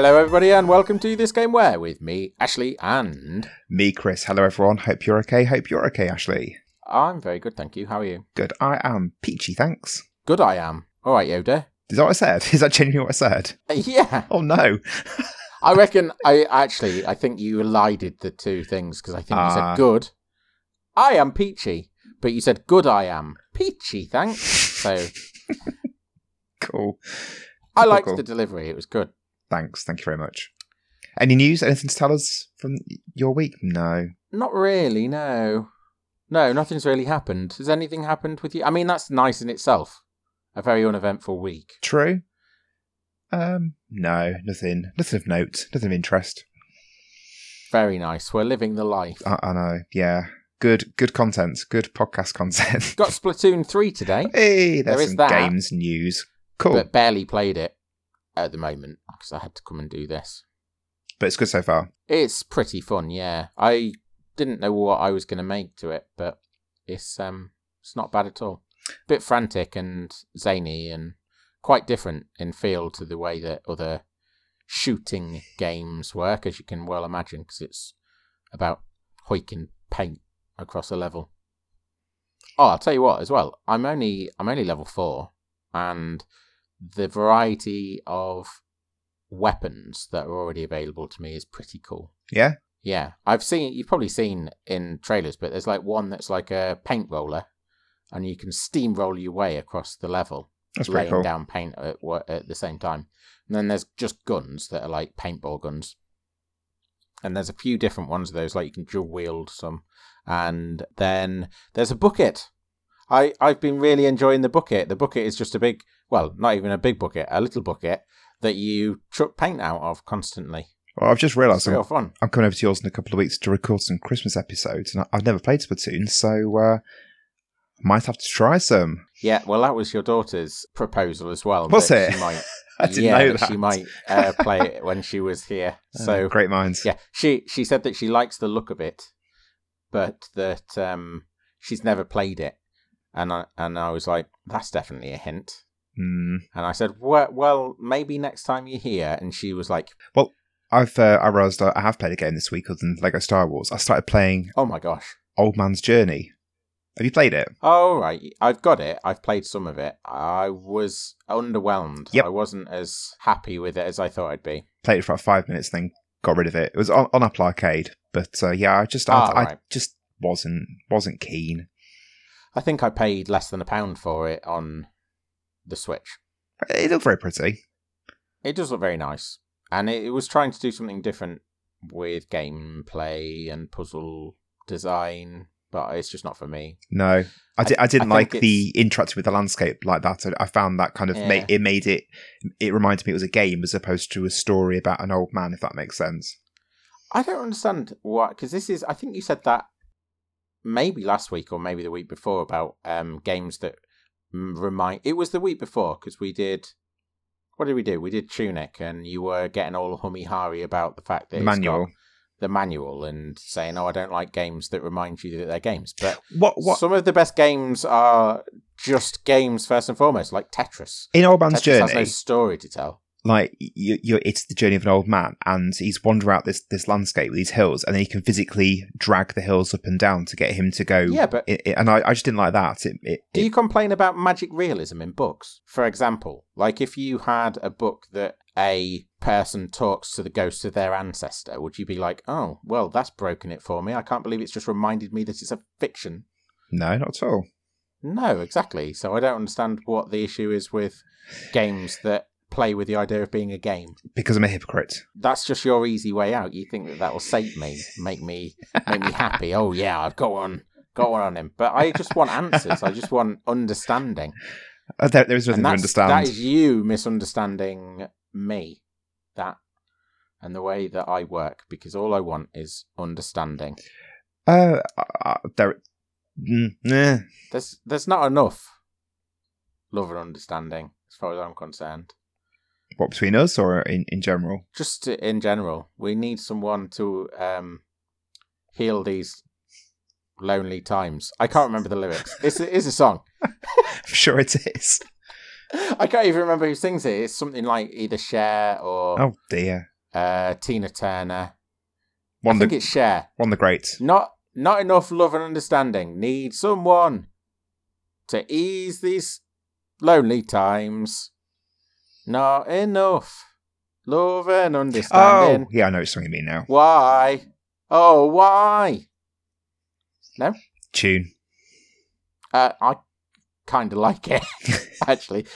Hello, everybody, and welcome to This Game Where with me, Ashley, and. Me, Chris. Hello, everyone. Hope you're okay. Hope you're okay, Ashley. I'm very good, thank you. How are you? Good. I am peachy, thanks. Good, I am. All right, Yoda. Is that what I said? Is that genuinely what I said? Uh, yeah. Oh, no. I reckon, I actually, I think you elided the two things because I think you Ah. said good. I am peachy, but you said good, I am. Peachy, thanks. So cool. I liked cool. the delivery, it was good. Thanks. Thank you very much. Any news? Anything to tell us from your week? No. Not really, no. No, nothing's really happened. Has anything happened with you? I mean, that's nice in itself. A very uneventful week. True? Um, no. Nothing. Nothing of note. Nothing of interest. Very nice. We're living the life. I, I know. Yeah. Good. Good content. Good podcast content. Got Splatoon 3 today, hey, there's There is some that. games news. Cool. but barely played it at the moment because I had to come and do this. but it's good so far. It's pretty fun, yeah. I didn't know what I was going to make to it, but it's um it's not bad at all. A bit frantic and zany and quite different in feel to the way that other shooting games work, as you can well imagine, because it's about hoiking paint across a level. Oh, I'll tell you what, as well. I'm only I'm only level four, and the variety of weapons that are already available to me is pretty cool. Yeah. Yeah, I've seen. You've probably seen in trailers, but there's like one that's like a paint roller, and you can steamroll your way across the level, That's laying cool. down paint at, at the same time. And then there's just guns that are like paintball guns, and there's a few different ones of those. Like you can dual wield some, and then there's a bucket. I I've been really enjoying the bucket. The bucket is just a big, well, not even a big bucket, a little bucket that you chuck paint out of constantly. Well, I've just realised It's I'm real fun. I'm coming over to yours in a couple of weeks to record some Christmas episodes, and I- I've never played Splatoon, so uh, might have to try some. Yeah, well, that was your daughter's proposal as well. Was it? She might, I didn't yeah, know that she might uh, play it when she was here. Uh, So great minds. yeah, she she said that she likes the look of it, but that um, she's never played it. And I and I was like, that's definitely a hint. Mm. And I said, well, well, maybe next time you're here. And she was like, well, I've uh, I realised I have played a game this week other than Lego Star Wars. I started playing oh my gosh. Old Man's Journey. Have you played it? Oh right, I've got it. I've played some of it. I was underwhelmed. Yep. I wasn't as happy with it as I thought I'd be. Played it for about five minutes, then got rid of it. It was on, on Apple Arcade, but uh, yeah, I just I, Ah, I right. just wasn't wasn't keen. I think I paid less than a pound for it on the Switch. It looked very pretty. It does look very nice, and it, it was trying to do something different with gameplay and puzzle design, but it's just not for me. No, I, di- I- didn't I like the interacting with the landscape like that. I, I found that kind of Yeah. made it made it. It reminded me it was a game as opposed to a story about an old man. If that makes sense. I don't understand what because this is. I think you said that maybe last week or maybe the week before about um games that remind. It was the week before because we did. What did we do? We did Tunic, and you were getting all hummy harry about the fact that The it's got manual. the manual, and saying, "Oh, I don't like games that remind you that they're games." But What what some of the best games are just games first and foremost, like Tetris. in Old Man's Tetris Journey? has no story to tell. Like you, it's the journey of an old man, and he's wandering out this this landscape with these hills, and then he can physically drag the hills up and down to get him to go. Yeah, but i- i- and I, I just didn't like that. It, it, Do it- you complain about magic realism in books? For example, like if you had a book that a person talks to the ghost of their ancestor, would you be like, oh, well, that's broken it for me. I can't believe it's just reminded me that it's a fiction. no, not at all. No, exactly. So I don't understand what the issue is with games that play with the idea of being a game. Because I'm a hypocrite. That's just your easy way out. You think that that will save me, make me, make me happy. Oh yeah, I've got one, got one on him. But I just want answers. I just want understanding. Uh, there, there is nothing to understand. that is you misunderstanding me. That and the way that I work because all I want is understanding. Uh, uh, there. Mm. There's there's not enough love and understanding as far as I'm concerned. What between us or in, in general? Just in general, we need someone to um, heal these lonely times. I can't remember the lyrics. It's, it is a song. I'm sure it is. I can't even remember who sings it. It's something like either Cher or Oh dear. uh, Tina Turner. One I of think the it's Cher. one the greats. Not not enough love and understanding. Need someone to ease these lonely times. Not enough love and understanding. Oh, yeah, I know which song you mean now. Why? Oh, why? No? Tune. Uh, I kind of like it actually.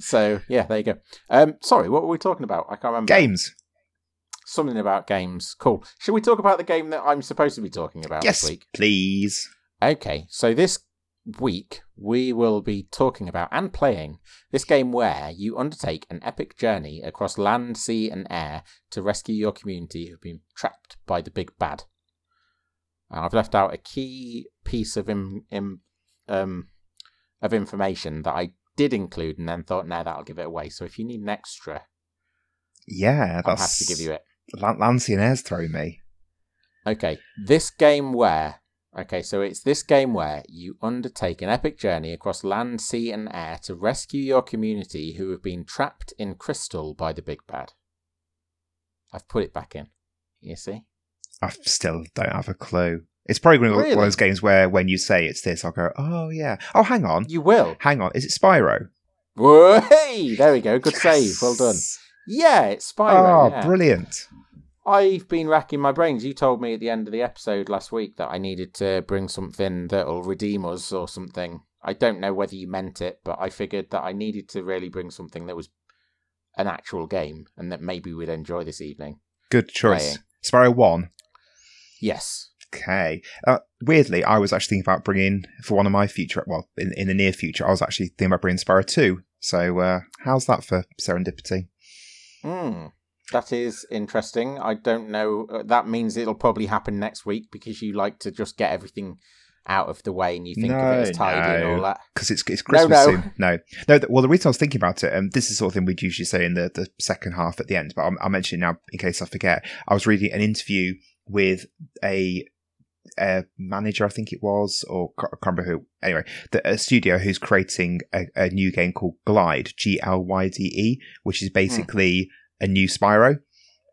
So yeah, there you go. Um, sorry, what were we talking about? I can't remember. Games. Something about games. Cool. Should we talk about the game that I'm supposed to be talking about Yes, this week? please. Okay, so this week we will be talking about and playing this game where you undertake an epic journey across land, sea, and air to rescue your community who've been trapped by the big bad. And I've left out a key piece of im, im, um, of information that I did include, and then thought, no, that'll give it away. So if you need an extra, Yeah, I'll have to give you it. Lancy and Air's throw me. Okay, this game where. Okay, so it's this game where you undertake an epic journey across land, sea, and air to rescue your community who have been trapped in crystal by the big bad. I've put it back in. You see? I still don't have a clue. It's probably going to be one of those games where when you say it's this, I'll go, oh yeah. Oh, hang on. You will. Hang on. Is it Spyro? Whoa, hey, there we go. Good save. Well done. Yeah, it's Spyro. Oh, yeah. brilliant. I've been racking my brains. You told me at the end of the episode last week that I needed to bring something that'll redeem us or something. I don't know whether you meant it, but I figured that I needed to really bring something that was an actual game and that maybe we'd enjoy this evening. Good choice. Playing. Spyro 1. Yes. Okay. Uh, weirdly, I was actually thinking about bringing, for one of my future, well, in, in the near future, I was actually thinking about bringing Spyro 2. So, uh, how's that for serendipity? Hmm. That is interesting. I don't know. Uh, That means it'll probably happen next week because you like to just get everything out of the way and you think of it as No, tidy and all that. Because it's, it's Christmas no. soon. No. No, th- well, the reason I was thinking about it, um, this is the sort of thing we'd usually say in the, the second half at the end, but I'll, I'll mention it now in case I forget. I was reading an interview with a, a manager, I think it was, or I can't remember who. Anyway, the, a studio who's creating a, a new game called Glyde, G L Y D E, which is basically a new Spyro.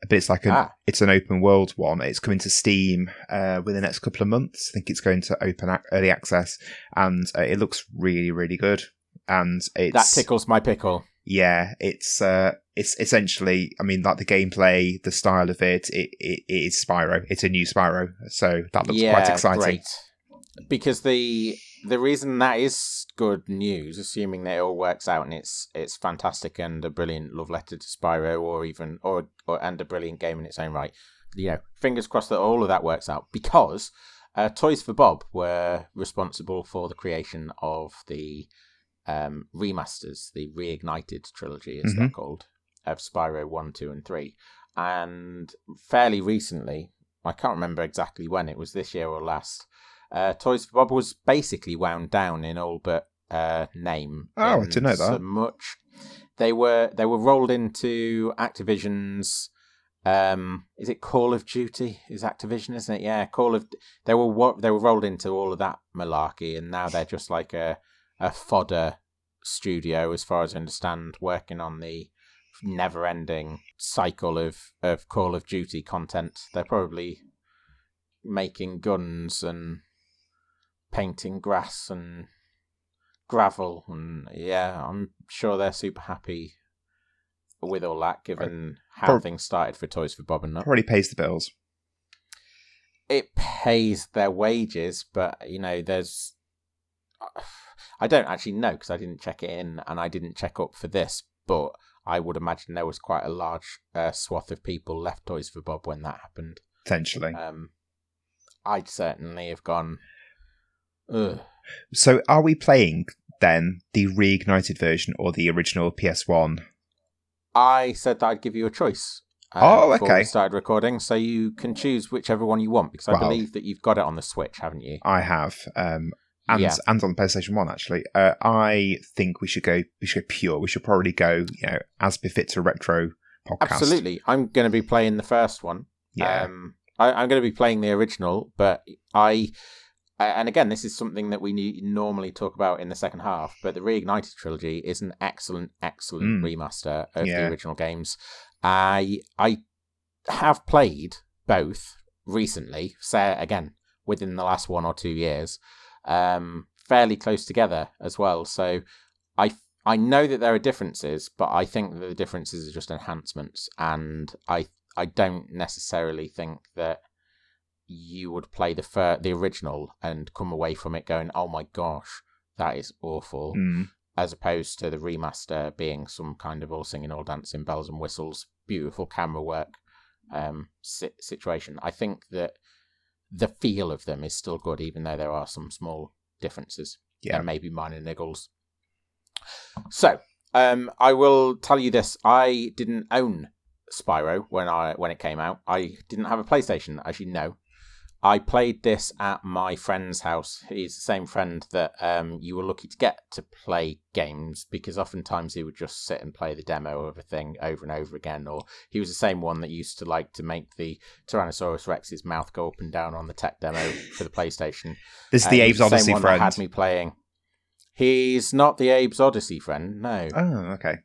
But it's like an Ah. it's an open world one. It's coming to Steam uh, within the next couple of months. I think it's going to open ac- early access, and uh, it looks really, really good. And it's That tickles my pickle. yeah, it's uh, it's essentially, I mean, like the gameplay, the style of it, it, it, it is Spyro. It's a new Spyro, so that looks yeah, quite exciting. Great. Because the the reason that is good news, assuming that it all works out and it's it's fantastic and a brilliant love letter to Spyro, or even or or and a brilliant game in its own right. You know, fingers crossed that all of that works out because uh, Toys for Bob were responsible for the creation of the um, remasters, the reignited trilogy, as they're called, of Spyro one, two, and three, and fairly recently. I can't remember exactly when it was this year or last. Uh, Toys for Bob was basically wound down in all but uh, name. Oh, I didn't know that. So much. They were they were rolled into Activision's. Um, is it Call of Duty? Is Activision, isn't it? Yeah, Call of. They were wo- they were rolled into all of that malarkey, and now they're just like a a fodder studio, as far as I understand, working on the never-ending cycle of of Call of Duty content. They're probably making guns and painting grass and gravel and yeah i'm sure they're super happy with all that given how Prob- things started for toys for bob and nut Probably pays the bills. it pays their wages but you know there's i don't actually know because i didn't check it in and i didn't check up for this but i would imagine there was quite a large uh, swath of people left toys for bob when that happened Potentially. um i'd certainly have gone Ugh. So, are we playing then the reignited version or the original PS1? I said that I'd give you a choice. uh, Oh, okay. we started recording, so you can choose whichever one you want because I Well- believe that you've got it on the Switch, haven't you? I have, um, and Yeah. and on the PlayStation One actually. Uh, I think we should go. We should go pure. We should probably go. You know, as befits a retro podcast. Absolutely. I'm going to be playing the first one. Yeah. Um, I, I'm going to be playing the original, but I and again, this is something that we normally talk about in the second half, but the Reignited trilogy is an excellent, excellent mm. remaster of yeah. the original games. I I have played both recently, say again within the last one or two years, um, fairly close together as well. So I I know that there are differences, but I think that the differences are just enhancements, and I I don't necessarily think that you would play the fir- the original and come away from it going, "Oh my gosh, that is awful," mm. as opposed to the remaster being some kind of all singing, all dancing, bells and whistles, beautiful camera work um, si- situation. I think that the feel of them is still good, even though there are some small differences yeah. and maybe minor niggles. So, um, I will tell you this: I didn't own Spyro when I when it came out. I didn't have a PlayStation, as you know. I played this at my friend's house. He's the same friend that um, you were lucky to get to play games because oftentimes he would just sit and play the demo of a thing over and over again. Or he was the same one that used to like to make the Tyrannosaurus Rex's mouth go up and down on the tech demo for the PlayStation. This is the Abe's Oddysee friend. had me playing. He's not the Abe's Oddysee friend, no. Oh, okay.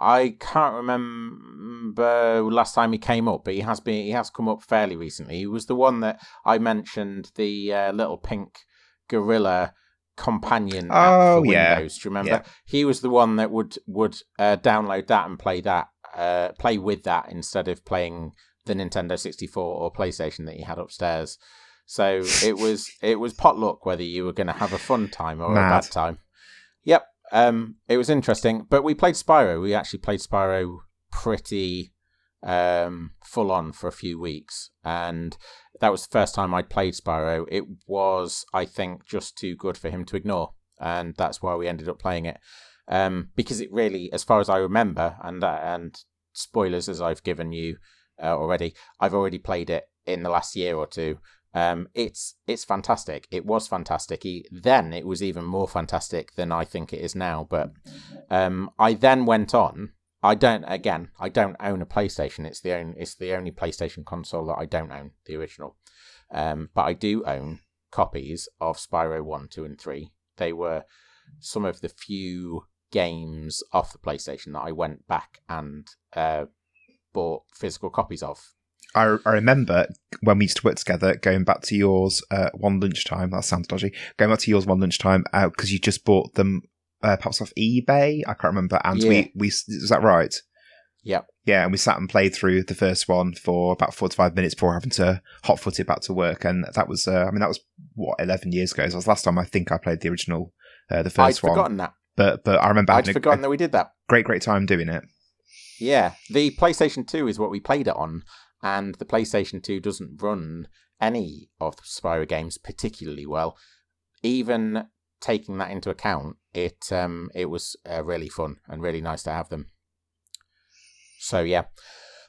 I can't remember last time he came up, but he has been he has come up fairly recently. He was the one that I mentioned, the uh, little pink gorilla companion oh, yeah. Windows. Do you remember? Yeah. He was the one that would would uh, download that and play that, uh, play with that instead of playing the Nintendo 64 or PlayStation that he had upstairs. So it was it was potluck whether you were going to have a fun time or Mad. a bad time. Yep, um, it was interesting, but we played Spyro. We actually played Spyro pretty um, full on for a few weeks, and that was the first time I'd played Spyro. It was, I think, just too good for him to ignore, and that's why we ended up playing it. Um, because it really, as far as I remember, and uh, and spoilers as I've given you uh, already, I've already played it in the last year or two, um, it's it's fantastic. It was fantastic. He, then it was even more fantastic than I think it is now. But um, I then went on. I don't again. I don't own a PlayStation. It's the only it's the only PlayStation console that I don't own, the original. Um, but I do own copies of Spyro One, Two, and Three. They were some of the few games off the PlayStation that I went back and uh, bought physical copies of I, I remember when we used to work together, going back to yours uh, one lunchtime. That sounds dodgy. Going back to yours one lunchtime because uh, you just bought them uh, perhaps off eBay. I can't remember. And yeah. we we is that right? Yeah. Yeah, and we sat and played through the first one for about forty-five minutes before having to hot foot it back to work, and that was, uh, I mean, that was what eleven years ago. So that was last time I think I played the original, uh, the first one. I'd forgotten that, but but I remember I'd forgotten a, that we did that. Great, great time doing it. Yeah, the PlayStation Two is what we played it on, and the PlayStation 2 doesn't run any of the Spyro games particularly well. Even taking that into account, it um, it was uh, really fun and really nice to have them. So yeah.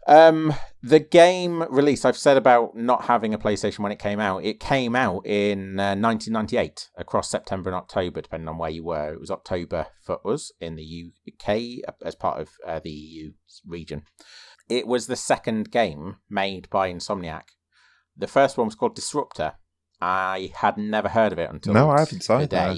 Um, the game release, I've said about not having a PlayStation when it came out. It came out in uh, 1998 across September and October, depending on where you were. It was October for us in the UK as part of uh, the EU region. It was the second game made by Insomniac. The first one was called Disruptor. I had never heard of it until no, I haven't today. That.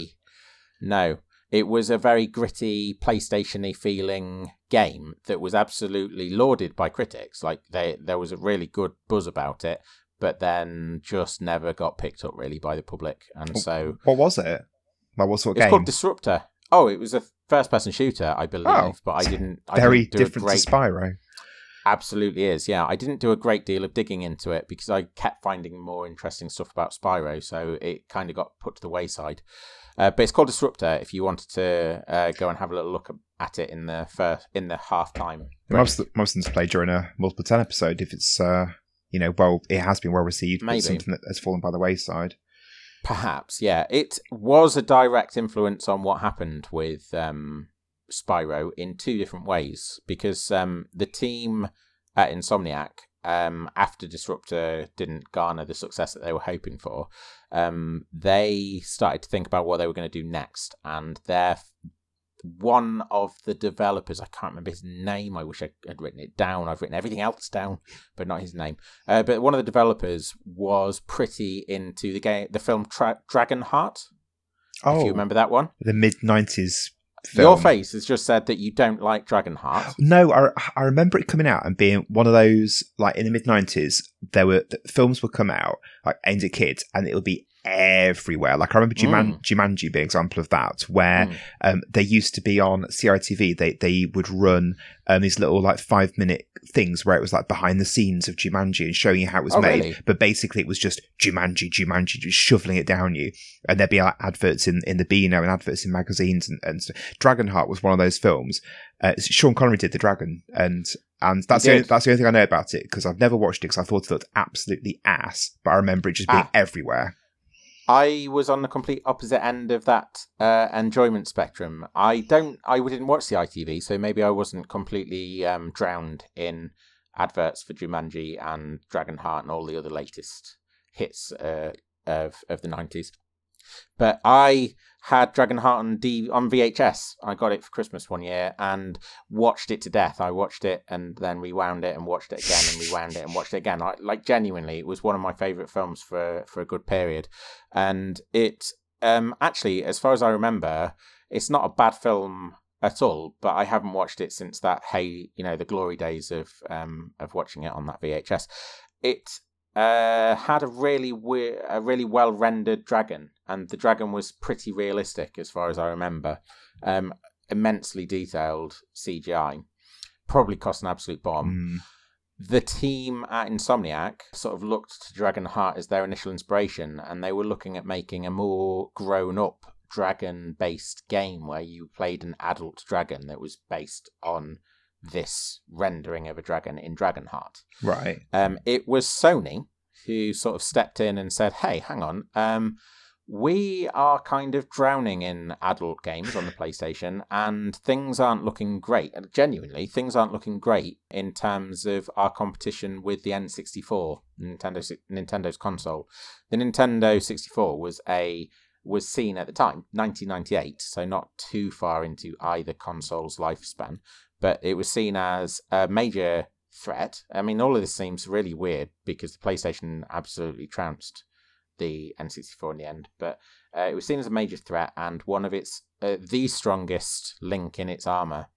No, it was a very gritty, PlayStation-y feeling game that was absolutely lauded by critics. Like they, there was a really good buzz about it, but then just never got picked up really by the public. And so, what was it? Like what sort of it's game? called Disruptor. Oh, it was a first-person shooter, I oh, believe, oh, but I didn't. I very didn't different great... to Spyro. Absolutely is, yeah. I didn't do a great deal of digging into it because I kept finding more interesting stuff about Spyro, so it kind of got put to the wayside. Uh, but it's called Disruptor. If you wanted to uh, go and have a little look at it in the first in the half time, most most of them play during a multiple ten episode. If it's uh, you know well, it has been well received, Maybe. but something that has fallen by the wayside. Perhaps, yeah. It was a direct influence on what happened with um, Spyro in two different ways because um, the team at Insomniac, um, after Disruptor didn't garner the success that they were hoping for, um, they started to think about what they were going to do next, and their one of the developers. I can't remember his name. I wish I had written it down. I've written everything else down, but not his name. Uh, but one of the developers was pretty into the game, the film Tra- Dragonheart. Oh, If you remember that one, the mid nineties. Your face has just said that you don't like Dragonheart. No, I, I remember it coming out and being one of those like in the mid nineties. There were the films would come out like aimed at kids, and it would be everywhere. Like I remember Juman, Jumanji being an example of that, where Mm. um, they used to be on CITV. They they would run um, these little like five minute things where it was like behind the scenes of Jumanji and showing you how it was Oh, made. really? But basically, it was just Jumanji, Jumanji, just shoveling it down you. And there'd be like adverts in in the Beano and adverts in magazines and, and stuff. Dragonheart was one of those films. Uh, Sean Connery did the dragon, and and that's the only, that's the only thing I know about it because I've never watched it because I thought it looked absolutely ass. But I remember it just being Ah. everywhere. I was on the complete opposite end of that uh, enjoyment spectrum. I don't, I didn't watch the ITV, so maybe I wasn't completely um, drowned in adverts for Jumanji and Dragonheart and all the other latest hits uh, of of the nineties. But I had Dragonheart on D on VHS. I got it for Christmas one year and watched it to death. I watched it and then rewound it and watched it again and rewound it and watched it again. I, like genuinely, it was one of my favorite films for for a good period. And it um actually, as far as I remember, it's not a bad film at all. But I haven't watched it since that hey, you know, the glory days of um of watching it on that VHS. It uh, had a really we- a really well rendered dragon, and the dragon was pretty realistic as far as I remember. Um, immensely detailed CGI. Probably cost an absolute bomb. Mm. The team at Insomniac sort of looked to Dragonheart as their initial inspiration, and they were looking at making a more grown up dragon based game where you played an adult dragon that was based on this rendering of a dragon in Dragonheart. Right. Um, it was Sony who sort of stepped in and said, "Hey, hang on, um, we are kind of drowning in adult games on the PlayStation, and things aren't looking great. And genuinely, things aren't looking great in terms of our competition with the N64, Nintendo Nintendo's console. The Nintendo 64 was a was seen at the time, 1998, so not too far into either console's lifespan, but it was seen as a major threat. I mean, all of this seems really weird because the PlayStation absolutely trounced the N64 in the end, but uh, it was seen as a major threat, and one of its uh, the strongest link in its armor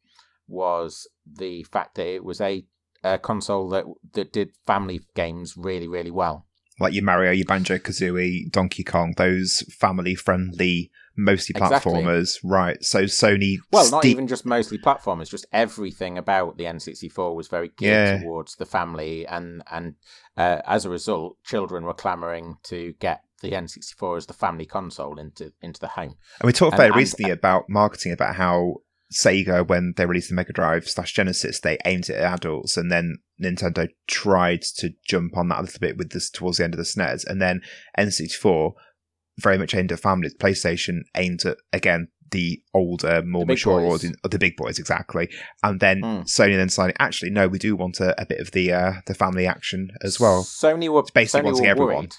was the fact that it was a, a console that that did family games really, really well. Like your Mario, your Banjo Kazooie, Donkey Kong, those family friendly, mostly Exactly. platformers. Right. So Sony. Well, not even just mostly platformers, just everything about the N64 was very geared Yeah. towards the family, and and uh, as a result, children were clamoring to get the N64 as the family console into into the home. And we talked And- very and- recently about marketing, about how Sega, when they released the Mega Drive slash Genesis, they aimed it at adults, and then Nintendo tried to jump on that a little bit with this towards the end of the SNES, and then N64 very much aimed at families. PlayStation aimed at again the older, more The mature boys. audience, the big boys exactly, and then Mm. Sony then decided actually no, we do want a, a bit of the uh, the family action as well. Sony were basically Sony wanting were everyone. worried.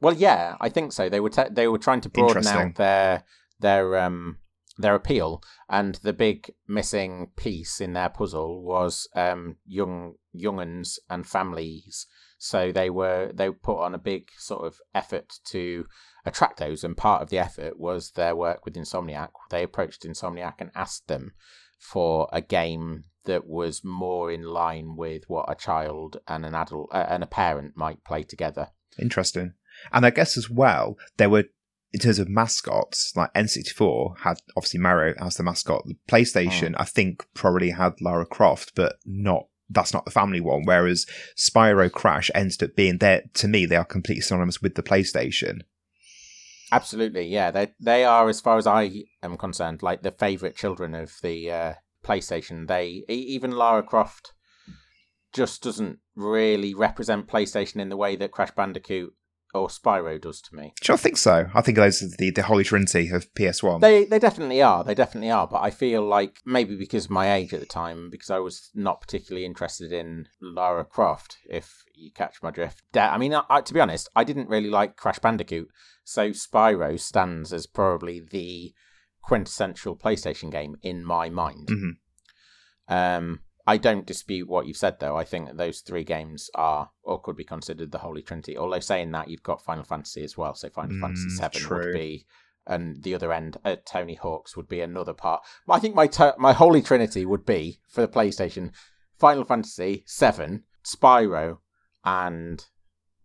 Well, yeah, I think so. They were te- they were trying to broaden out their their um their appeal, and the big missing piece in their puzzle was um young younguns and families. So they were they put on a big sort of effort to attract those, and part of the effort was their work with Insomniac. They approached Insomniac and asked them for a game that was more in line with what a child and an adult uh, and a parent might play together. Interesting. And I guess as well, there were, in terms of mascots, like N64 had obviously Mario as the mascot. The PlayStation, I think, probably had Lara Croft, but not. That's not the family one. Whereas Spyro Crash ended up being there. To me, they are completely synonymous with the PlayStation. Absolutely, yeah. They they are, as far as I am concerned, like the favorite children of the uh, PlayStation. They even Lara Croft just doesn't really represent PlayStation in the way that Crash Bandicoot or Spyro does to me. You not think so? I think those are the, the Holy Trinity of PS1. They they definitely are. They definitely are. But I feel like maybe because of my age at the time, because I was not particularly interested in Lara Croft. If you catch my drift, I mean, I, I- to be honest, I didn't really like Crash Bandicoot. So Spyro stands as probably the quintessential PlayStation game in my mind. Mhm. Um, I don't dispute what you've said, though. I think that those three games are or could be considered the Holy Trinity. Although saying that, you've got Final Fantasy as well. So Final Mm, Fantasy Seven true. would be, and the other end, uh, Tony Hawk's would be another part. I think my to- my Holy Trinity would be for the PlayStation: Final Fantasy Seven, Spyro, and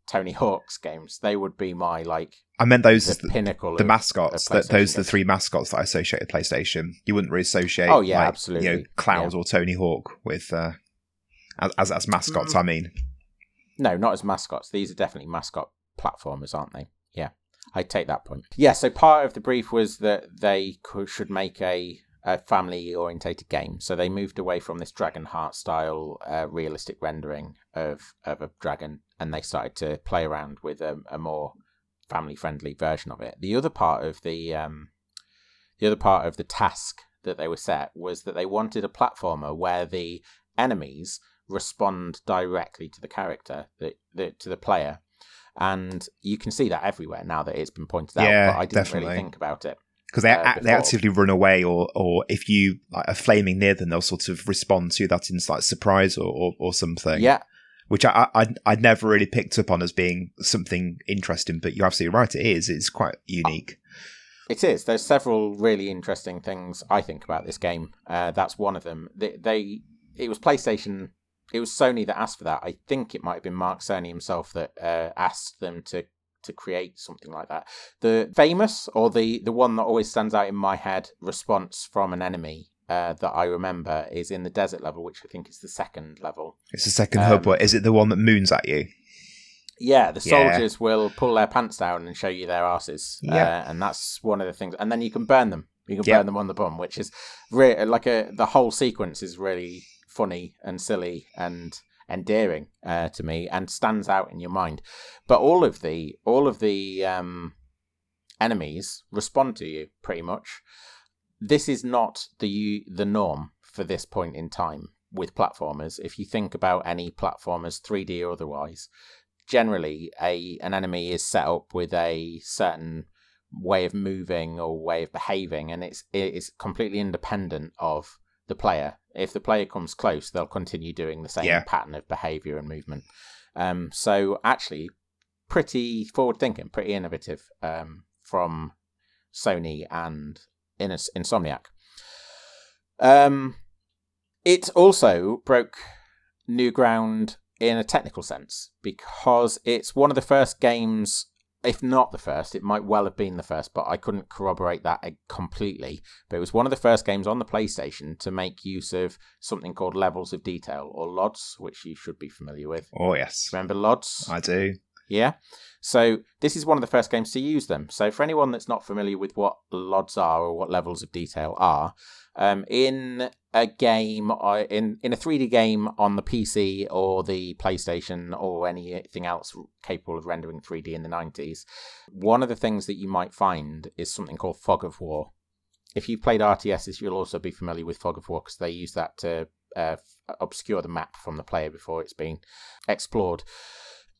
Tony Hawk's games. They would be my like I meant those the the, pinnacle. the of- mascots. of That those are the three mascots that I associate with PlayStation. You wouldn't really associate. Oh, yeah, like, absolutely. You know, Cloud or Tony Hawk with uh, as, as as mascots. Mm. I mean, No, not as mascots. These are definitely mascot platformers, aren't they? Yeah, I take that point. Yeah, so part of the brief was that they could, should make a, a family orientated game. So they moved away from this Dragon Heart style uh, realistic rendering of, of a dragon and they started to play around with a, a more family friendly version of it. The other part of the um, the other part of the task that they were set was that they wanted a platformer where the enemies respond directly to the character, the, the to the player, and you can see that everywhere now that it's been pointed out. Yeah, but I didn't definitely. really think about it. Because they Uh, they actively run away, or or if you like, are flaming near them, they'll sort of respond to that in like surprise or or, or something. Yeah, which I, I I'd never really picked up on as being something interesting. But you're absolutely right; it is. It's quite unique. It is. There's several really interesting things I think about this game. Uh, that's one of them. They, they, it was PlayStation. It was Sony that asked for that. I think it might have been Mark Cerny himself that uh, asked them to to create something like that. The famous or the the one that always stands out in my head response from an enemy uh, that I remember is in the desert level, which I think is the second level. It's the second Um, hub, but is it the one that moons at you? Yeah, the Yeah. soldiers will pull their pants down and show you their asses. Yeah. Uh, and that's one of the things. And then you can burn them. You can Yeah. burn them on the bum, which is re- like a the whole sequence is really funny and silly and endearing uh, to me and stands out in your mind. But all of the all of the um, enemies respond to you pretty much. This is not the the norm for this point in time with platformers. If you think about any platformers, 3D or otherwise, generally a an enemy is set up with a certain way of moving or way of behaving and it's it is completely independent of the player if the player comes close they'll continue doing the same Yeah. pattern of behavior and movement um so actually pretty forward thinking pretty innovative um from sony and Ins- insomniac um it also broke new ground in a technical sense because it's one of the first games if not the first it might well have been the first but i couldn't corroborate that uh, completely. But it was one of the first games on the playstation to make use of something called levels of detail or lods which you should be familiar with. Oh yes, remember lods I do. Yeah. So this is one of the first games to use them. So for anyone that's not familiar with what LODs are or what levels of detail are, um, in a game, uh, in in a 3D game on the PC or the PlayStation or anything else capable of rendering 3D in the 90s, one of the things that you might find is something called Fog of War. If you've played RTSs, you'll also be familiar with Fog of War because they use that to uh, obscure the map from the player before it's been explored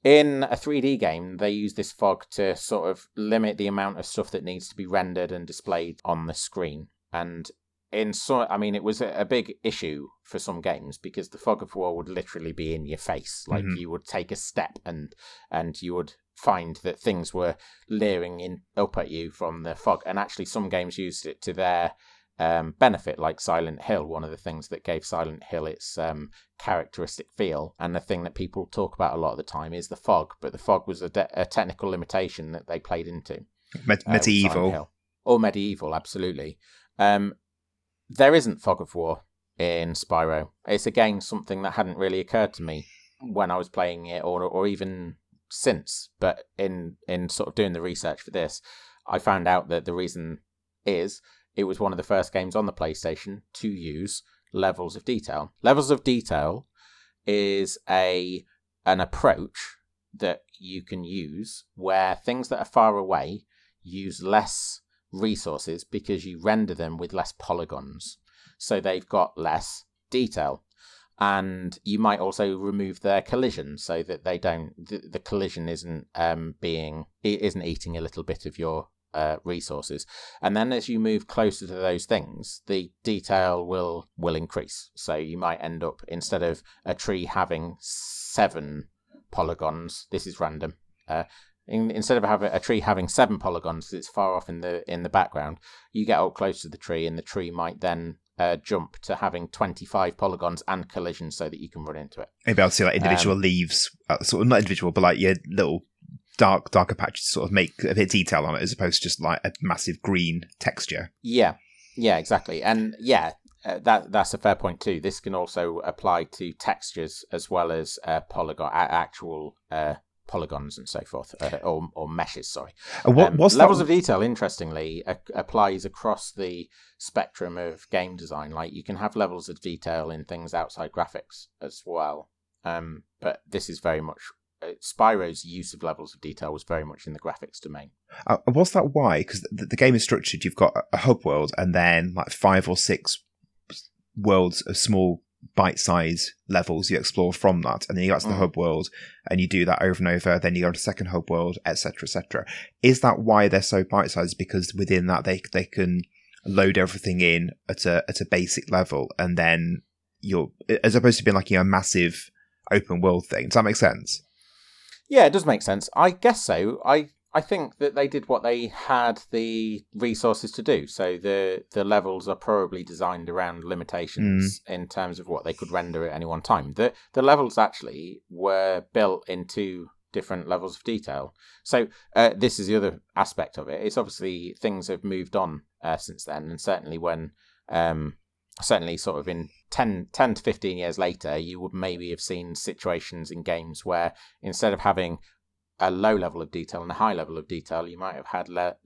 in a 3D game, they use this fog to sort of limit the amount of stuff that needs to be rendered and displayed on the screen. And in some, I mean, it was a, a big issue for some games because the fog of war would literally be in your face. Like Mhm. you would take a step and and you would find that things were leering in up at you from the fog. And actually, some games used it to their um, benefit, like Silent Hill. One of the things that gave Silent Hill its um, characteristic feel, and the thing that people talk about a lot of the time is the fog. But the fog was a, de- a technical limitation that they played into. Me- uh, medieval. Or medieval, absolutely. Um, there isn't fog of war in Spyro. It's again something that hadn't really occurred to me when I was playing it, or or even since. But in in sort of doing the research for this, I found out that the reason is it was one of the first games on the PlayStation to use levels of detail. Levels of detail is a an approach that you can use where things that are far away use less resources because you render them with less polygons. So they've got less detail. And you might also remove their collision so that they don't the, the collision isn't um being isn't eating a little bit of your uh, resources. And then as you move closer to those things, the detail will will increase. So you might end up instead of a tree having seven polygons, this is random. Uh, in, instead of having a tree having seven polygons, it's far off in the in the background. You get up close to the tree, and the tree might then uh, jump to having 25 polygons and collisions so that you can run into it. Maybe I'll see like individual um, leaves, uh, sort of not individual, but like your little dark, darker patches sort of make a bit of detail on it as opposed to just like a massive green texture. Yeah, yeah, exactly. And yeah, uh, that that's a fair point too. This can also apply to textures as well as uh, polygon, actual uh, polygons and so forth, uh, or, or meshes. Sorry. What, um, levels that? of detail? Interestingly, applies across the spectrum of game design. Like you can have levels of detail in things outside graphics as well. Um, but this is very much Spyro's use of levels of detail was very much in the graphics domain. Uh, was that why? Because the, the, game is structured. You've got a hub world and then like five or six worlds of small bite size levels you explore from that, and then you go to the mm. hub world and you do that over and over. Then you go to second hub world, etc., etc. Is that why they're so bite sized? Because within that they they can load everything in at a at a basic level, and then you're as opposed to being like you know, a massive open world thing. Does that make sense? Yeah, it does make sense. I guess so. I I think that they did what they had the resources to do. So the the levels are probably designed around limitations mm. in terms of what they could render at any one time. The the levels actually were built into different levels of detail. So uh, this is the other aspect of it. It's obviously things have moved on uh, since then, and certainly when um, certainly sort of in 10, 10 to 15 years later, you would maybe have seen situations in games where instead of having a low level of detail and a high level of detail, you might have had le-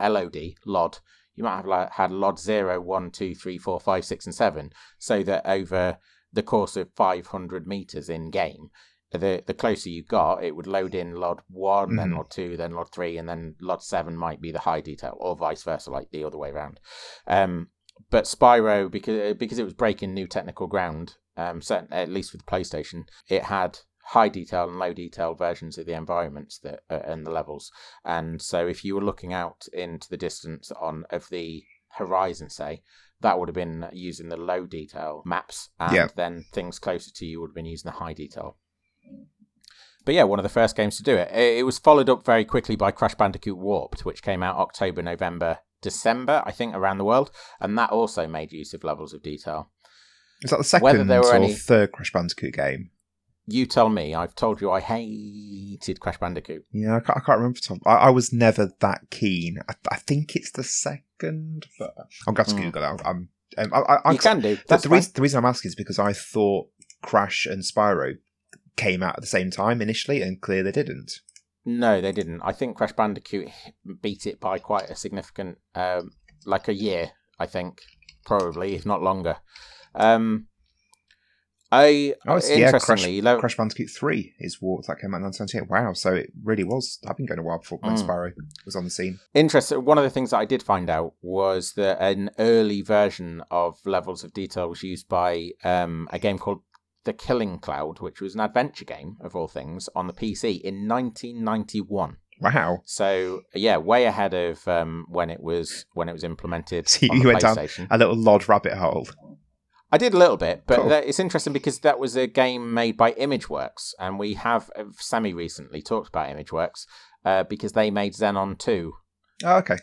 LOD, LOD. You might have had LOD 0, 1, 2, 3, 4, 5, 6, and 7, so that over the course of 500 meters in game, the the closer you got, it would load in LOD 1, mm. then LOD 2, then LOD 3, and then LOD 7 might be the high detail, or vice versa, like the other way around. Um, but Spyro, because because it was breaking new technical ground, um, certain, at least with the PlayStation, it had high detail and low detail versions of the environments that uh, and the levels. And so if you were looking out into the distance on of the horizon, say, that would have been using the low detail maps, and yeah. then things closer to you would have been using the high detail. But yeah, one of the first games to do it. It was followed up very quickly by Crash Bandicoot Warped, which came out October, November, December, I think, around the world, and that also made use of levels of detail. Is that the second Whether there were or any... third Crash Bandicoot game? you tell me. I've told you I hated Crash Bandicoot. Yeah, I can't, I can't remember. I, I, was never that keen. I, I, think it's the second. But I'm going to mm. Google it. I'm, um, I, I, you can do. That's the, the reason, the reason I'm asking is because I thought Crash and Spyro came out at the same time initially, and clearly they didn't. No, they didn't. I think Crash Bandicoot beat it by quite a significant, um, like a year. I think probably, if not longer. Um, I oh, yeah, Crash, Crash Bandicoot Three is what that came out in 1998. Wow, so it really was. I've been going a while before when mm. Spyro was on the scene. Interesting. One of the things that I did find out was that an early version of levels of detail was used by um, a game called The Killing Cloud, which was an adventure game of all things on the PC in 1991. Wow! So yeah, way ahead of um, when it was when it was implemented. So you went down a little LOD rabbit hole. I did a little bit, but cool. it's interesting because that was a game made by ImageWorks, and we have uh, semi recently talked about ImageWorks uh, because they made Xenon 2. Oh, okay.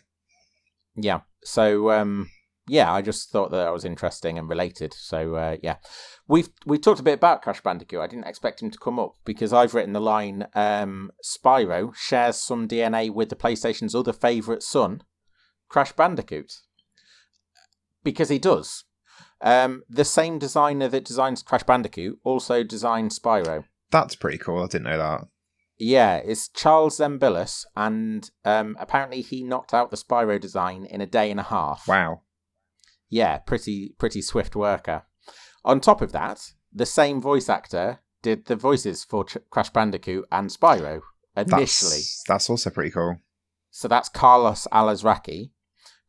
Yeah. So, um, yeah, I just thought that, that was interesting and related. So, uh, yeah, we've we talked a bit about Crash Bandicoot. I didn't expect him to come up because I've written the line: um, Spyro shares some DNA with the PlayStation's other favorite son, Crash Bandicoot, because he does. Um, the same designer that designs Crash Bandicoot also designed Spyro. That's pretty cool. I didn't know that. Yeah, it's Charles Zembillas, and um, apparently he knocked out the Spyro design in a day and a half. Wow. Yeah, pretty pretty swift worker. On top of that, the same voice actor did the voices for Ch- Crash Bandicoot and Spyro initially. That's, that's also pretty cool. So that's Carlos Alazraqui,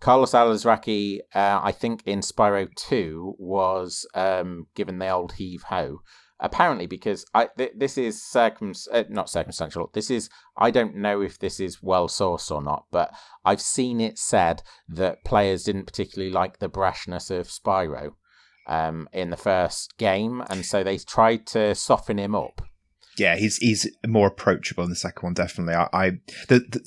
Carlos Alazraqui, uh, I think in Spyro 2, was um, given the old heave ho. Apparently, because I th- this is circum uh, not circumstantial. This is I don't know if this is well sourced or not, but I've seen it said that players didn't particularly like the brashness of Spyro um, in the first game, and so they tried to soften him up. Yeah, he's he's more approachable in the second one. Definitely, I, I the, the,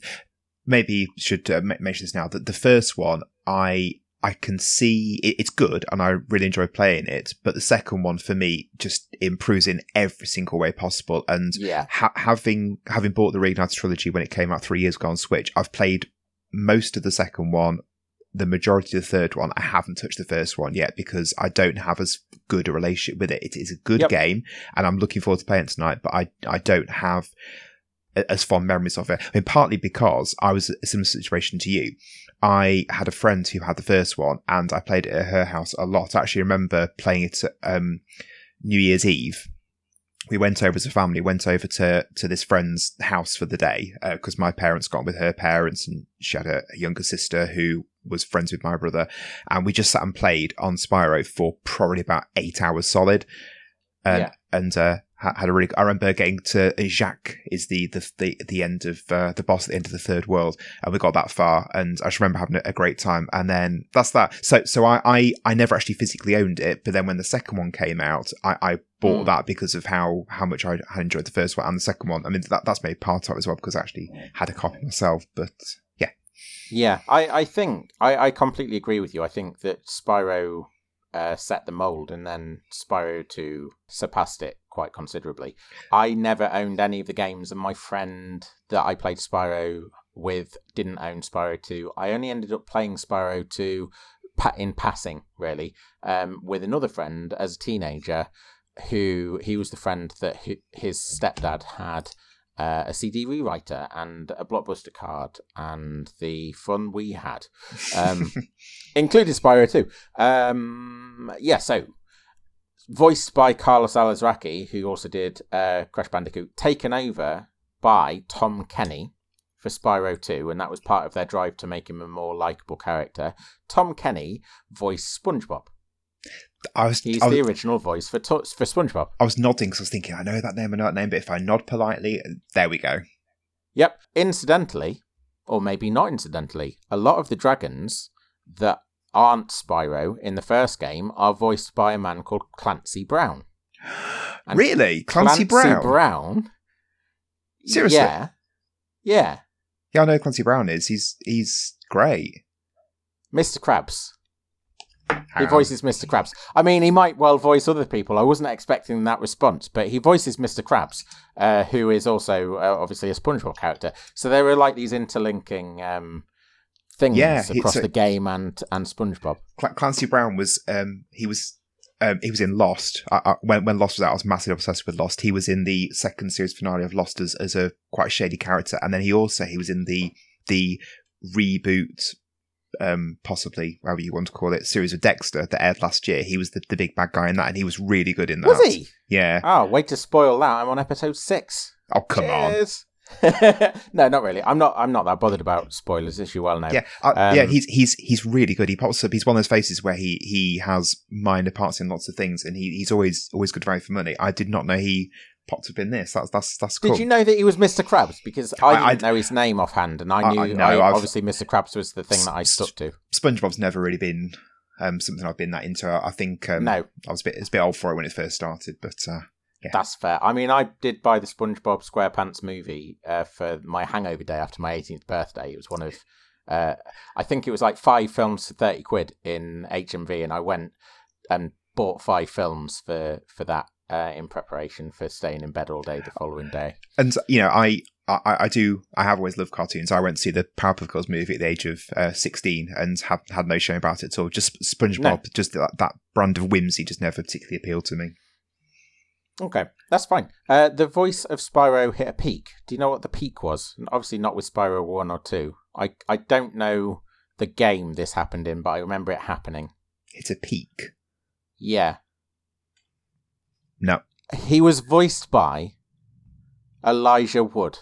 maybe should uh, mention this now that the first one I I can see it, it's good and I really enjoy playing it, but the second one for me just improves in every single way possible. And yeah. ha- having having bought the Reignited trilogy when it came out three years ago on Switch, I've played most of the second one the majority of the third one. I haven't touched the first one yet because I don't have as good a relationship with it. It is a good yep. game, and I'm looking forward to playing it tonight. But I I don't have as fond memories of it. I mean, partly because I was a similar situation to you. I had a friend who had the first one, and I played it at her house a lot. I actually remember playing it at um, New Year's Eve we went over as a family, went over to, to this friend's house for the day because uh, my parents got with her parents and she had a, a, younger sister who was friends with my brother. And we just sat and played on Spyro for probably about eight hours solid. And, yeah. and uh, had a really. I remember getting to uh, Jacques is the the the, the end of uh, the boss at the end of the third world, and we got that far, and I just remember having a, great time. And then that's that. So so I, I I never actually physically owned it, but then when the second one came out, I, I bought mm. that because of how how much I had enjoyed the first one and the second one. I mean that that's made part of it as well because I actually had a copy myself, but. Yeah, yeah, I, I think I, I completely agree with you. I think that Spyro uh, set the mold, and then Spyro 2 surpassed it quite considerably. I never owned any of the games, and my friend that I played Spyro with didn't own Spyro 2. I only ended up playing Spyro 2 in passing, really, um, with another friend as a teenager who he was the friend that his stepdad had uh, a CD rewriter and a blockbuster card and the fun we had, um, including Spyro 2. Um, yeah, so voiced by Carlos Alazraqui, who also did uh, Crash Bandicoot, taken over by Tom Kenny for Spyro 2, and that was part of their drive to make him a more likable character. Tom Kenny voiced SpongeBob. I was, He's I was, the original voice for for SpongeBob. I was nodding because I was thinking, I know that name and that name, but if I nod politely, there we go. Yep. Incidentally, or maybe not incidentally, a lot of the dragons that aren't Spyro in the first game are voiced by a man called Clancy Brown. And really, Clancy, Clancy Brown? Brown. Seriously? Yeah. Yeah. Yeah, I know Clancy Brown is. He's he's great. Mr. Krabs. He voices Mr. Krabs. I mean, he might well voice other people. I wasn't expecting that response, but he voices Mr. Krabs, uh, who is also uh, obviously a SpongeBob character. So there are like these interlinking um, things yeah, across the game and and SpongeBob. Clancy Brown was um, he was um, he was in Lost. I, I, when when Lost was out, I was massively obsessed with Lost. He was in the second series finale of Lost as, as a quite shady character, and then he also he was in the the reboot um, possibly however you want to call it, series of Dexter that aired last year. He was the, the big bad guy in that, and he was really good in that. Was he? Yeah. Oh, wait to spoil that! I'm on episode six. Oh come Cheers. on. no, not really. I'm not. I'm not that bothered about spoilers, as you well know. Yeah, uh, um, yeah. He's he's he's really good. He pops up. He's one of those faces where he he has minor parts in lots of things, and he, he's always always good value for money. I did not know he popped up in this. That's that's that's cool. Did you know that he was Mr. Krabs? Because I didn't I, know his name offhand, and I knew I, know, I, obviously Mr. Krabs was the thing that I stuck to. SpongeBob's never really been um, something I've been that into. I think um, no, I was a bit it's a bit old for it when it first started, but uh, yeah. That's fair. I mean, I did buy the SpongeBob SquarePants movie uh, for my hangover day after my 18th birthday. It was one of, uh, I think it was like five films for 30 quid in HMV, and I went and bought five films for, for that uh, in preparation for staying in bed all day the following day. And you know, I, I, I do. I have always loved cartoons. I went to see the Powerpuff Girls movie at the age of uh, sixteen and have had no shame about it at all. Just SpongeBob, no. just that, that brand of whimsy, just never particularly appealed to me. Okay, that's fine. Uh, the voice of Spyro hit a peak. Do you know what the peak was? Obviously, not with Spyro one or two. I I don't know the game this happened in, but I remember it happening. It's a peak. Yeah, no. He was voiced by Elijah Wood.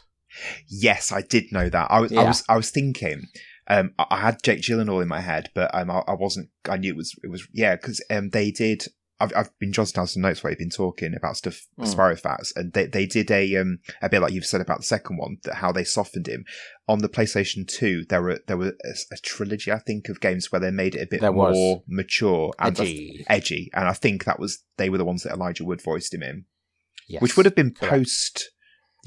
Yes, I did know that. I was, yeah. I was, I was thinking Um, I, I had Jake Gyllenhaal in my head, but um, I, I wasn't. I knew it was. It was yeah, because um, they did. I've, I've been jotting down some notes where you've been talking about stuff, Mm. Spyro facts, and they, they did a um a bit like you've said about the second one, that how they softened him on the PlayStation Two. There were there were a, a trilogy, I think, of games where they made it a bit There more mature and Edgy. edgy, and I think that was they were the ones that Elijah Wood voiced him in, Yes, which would have been correct. post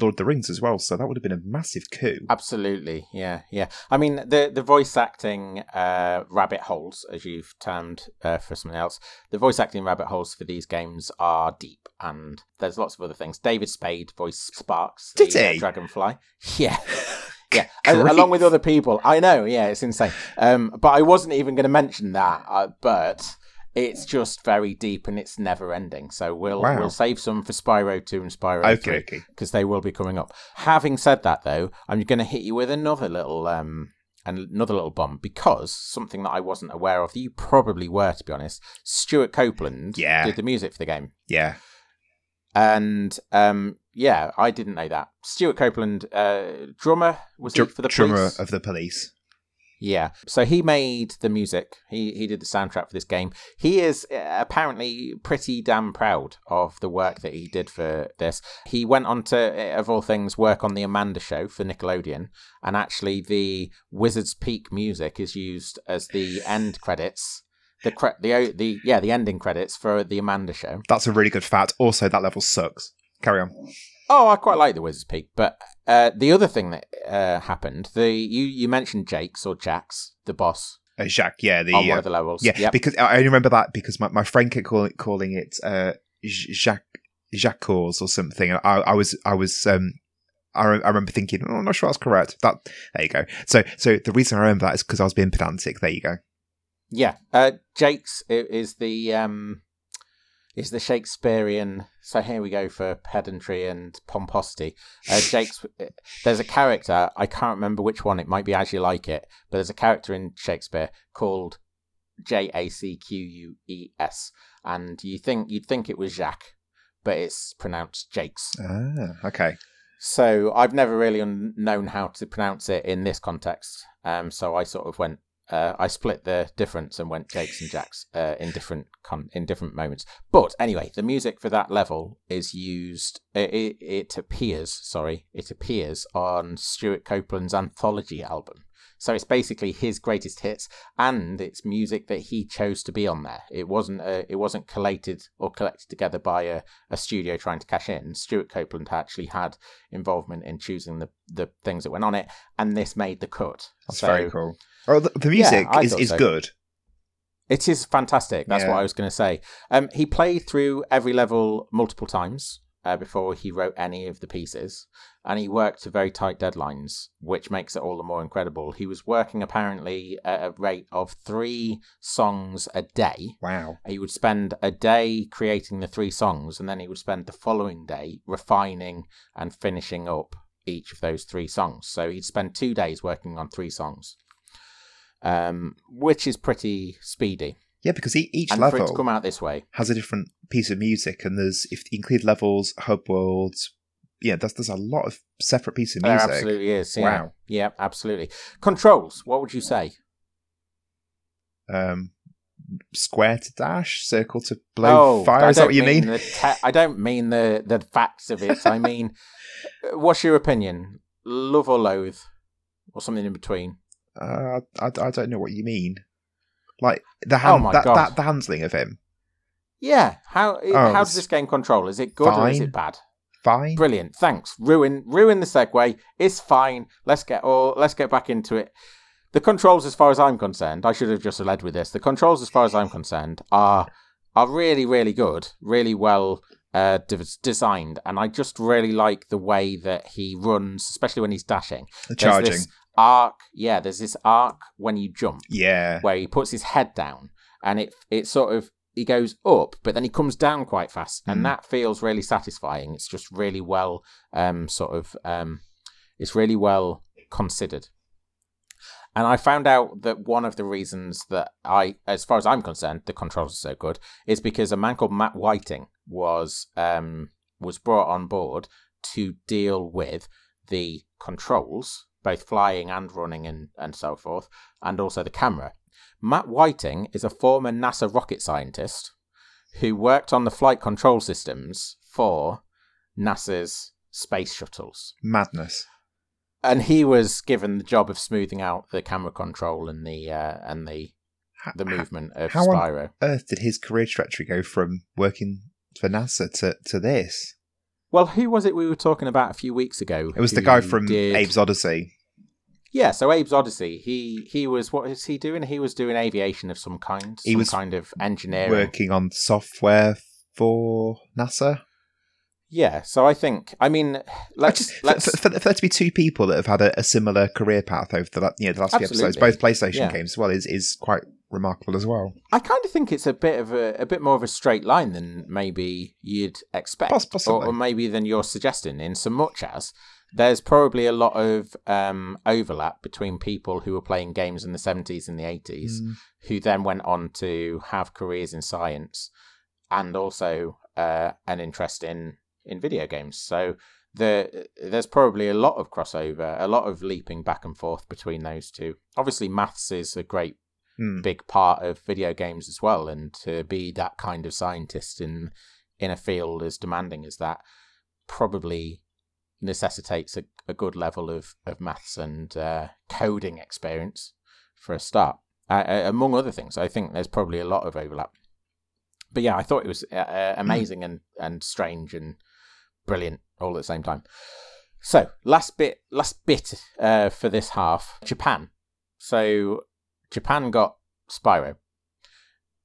Lord of the Rings as well. So that would have been a massive coup. Absolutely, yeah, yeah. I mean, the the voice acting uh, rabbit holes, as you've termed uh, for something else, the voice acting rabbit holes for these games are deep, and there's lots of other things. David Spade voiced Sparks, Did the, uh, he? Dragonfly. Yeah. Yeah, Great. along with other people. I know, yeah, it's insane. Um, but I wasn't even going to mention that. Uh, but it's just very deep and it's never ending. So we'll Wow. we'll save some for Spyro two and Spyro Okay, three okay. because they will be coming up. Having said that, though, I'm going to hit you with another little um another little bomb because something that I wasn't aware of that you probably were, to be honest. Stewart Copeland Yeah. did the music for the game, Yeah. and um yeah, I didn't know that. Stewart Copeland, uh, drummer was he for the drummer police? of the police. Yeah. So he made the music. He he did the soundtrack for this game. He is uh, apparently pretty damn proud of the work that he did for this. He went on to, uh, of all things, work on the Amanda Show for Nickelodeon, and actually the Wizard's Peak music is used as the end credits. The cre- the the yeah the ending credits for the Amanda Show. That's a really good fact. Also, that level sucks. Carry on. Oh, I quite like the Wizard's Peak, but uh, the other thing that uh, happened, the you you mentioned Jake's or Jack's, the boss Uh, Jacques, yeah, the on one uh, of the levels. yeah, Yep. because I only remember that because my, my friend kept calling calling it uh, Jacques Jacques or something. I, I was I was um I, re- I remember thinking, oh, I'm not sure that's correct. That there you go. So so the reason I remember that is because I was being pedantic. There you go. Yeah, uh, Jake's is the um, is the Shakespearean. So here we go for pedantry and pomposity. Uh, Jake's there's a character I can't remember which one. It might be as you like it, but there's a character in Shakespeare called J A C Q U E S, and you think you'd think it was Jacques, but it's pronounced Jake's. Ah, okay. So I've never really un- known how to pronounce it in this context. Um, so I sort of went, uh, I split the difference and went Jakes and Jacks uh, in different con- in different moments. But anyway, the music for that level is used. It, it, it appears, sorry, it appears on Stewart Copeland's anthology album. So it's basically his greatest hits, and it's music that he chose to be on there. It wasn't uh, it wasn't collated or collected together by a, a studio trying to cash in. Stewart Copeland actually had involvement in choosing the, the things that went on it, and this made the cut. That's So very cool. Oh, the, the music I is, is so. good. It is fantastic. That's Yeah. what I was going to say. Um, he played through every level multiple times uh, before he wrote any of the pieces, and he worked to very tight deadlines, which makes it all the more incredible. He was working apparently at a rate of three songs a day. Wow. He would spend a day creating the three songs, and then he would spend the following day refining and finishing up each of those three songs. So he'd spend two days working on three songs, um, which is pretty speedy. Yeah, because each and for it to level come out this way, has a different piece of music, and there's if you include levels, hub worlds, yeah, there's there's a lot of separate pieces of there music. absolutely is. Yeah. Wow. Yeah, absolutely. Controls. What would you say? Um, square to dash, circle to blow fire. Oh, I Is that what you mean? the te- I don't mean the the facts of it. I mean, uh, what's your opinion? Love or loathe, or something in between? Uh, I, I don't know what you mean. Like the Oh hand, my that, that the handling of him, Yeah. How Oh, how does this game control? Is it good or is it bad? fine. Brilliant. Thanks. Ruin ruin the segue. It's fine. Let's get all let's get back into it. The controls, as far as I'm concerned, I should have just led with this. The controls, as far as I'm concerned, are are really really good, really well uh, de- designed, and I just really like the way that he runs, especially when he's dashing. The charging, this arc, yeah. There's this arc when you jump yeah, where he puts his head down and it it sort of he goes up but then he comes down quite fast Mm. and that feels really satisfying it's just really well um sort of um it's really well considered and I found out that one of the reasons that I, as far as I'm concerned, the controls are so good is because a man called Matt Whiting was um, was brought on board to deal with the controls both flying and running and, and so forth, and also the camera. Matt Whiting is a former NASA rocket scientist who worked on the flight control systems for NASA's space shuttles. Madness. And he was given the job of smoothing out the camera control and the uh, and the the movement of how Spyro. on earth did his career trajectory go from working for NASA to, to this? Well, who was it we were talking about a few weeks ago? It was the guy from did- Abe's Oddysee. Yeah, so Abe's Oddysee. He he was what is he doing? He was doing aviation of some kind. He some was kind of engineering. working on software for NASA. Yeah, so I think I mean I let's just, for, let's for, for there to be two people that have had a, a similar career path over the you know the last few episodes, both PlayStation Yeah. games as well, is is quite remarkable as well. I kind of think it's a bit of a, a bit more of a straight line than maybe you'd expect, Poss- or, or maybe than you're suggesting. In so much as there's probably a lot of um, overlap between people who were playing games in the 70s and the 80s, Mm. who then went on to have careers in science and also uh, an interest in in video games. So the there's probably a lot of crossover, a lot of leaping back and forth between those two. Obviously, maths is a great Mm. big part of video games as well and to be that kind of scientist in in a field as demanding as that probably necessitates a, a good level of, of maths and uh, coding experience for a start. Uh, among other things i think there's probably a lot of overlap. But yeah i thought it was uh, uh, amazing and, and strange and brilliant all at the same time. So last bit last bit uh, for this half japan. So Japan got Spyro,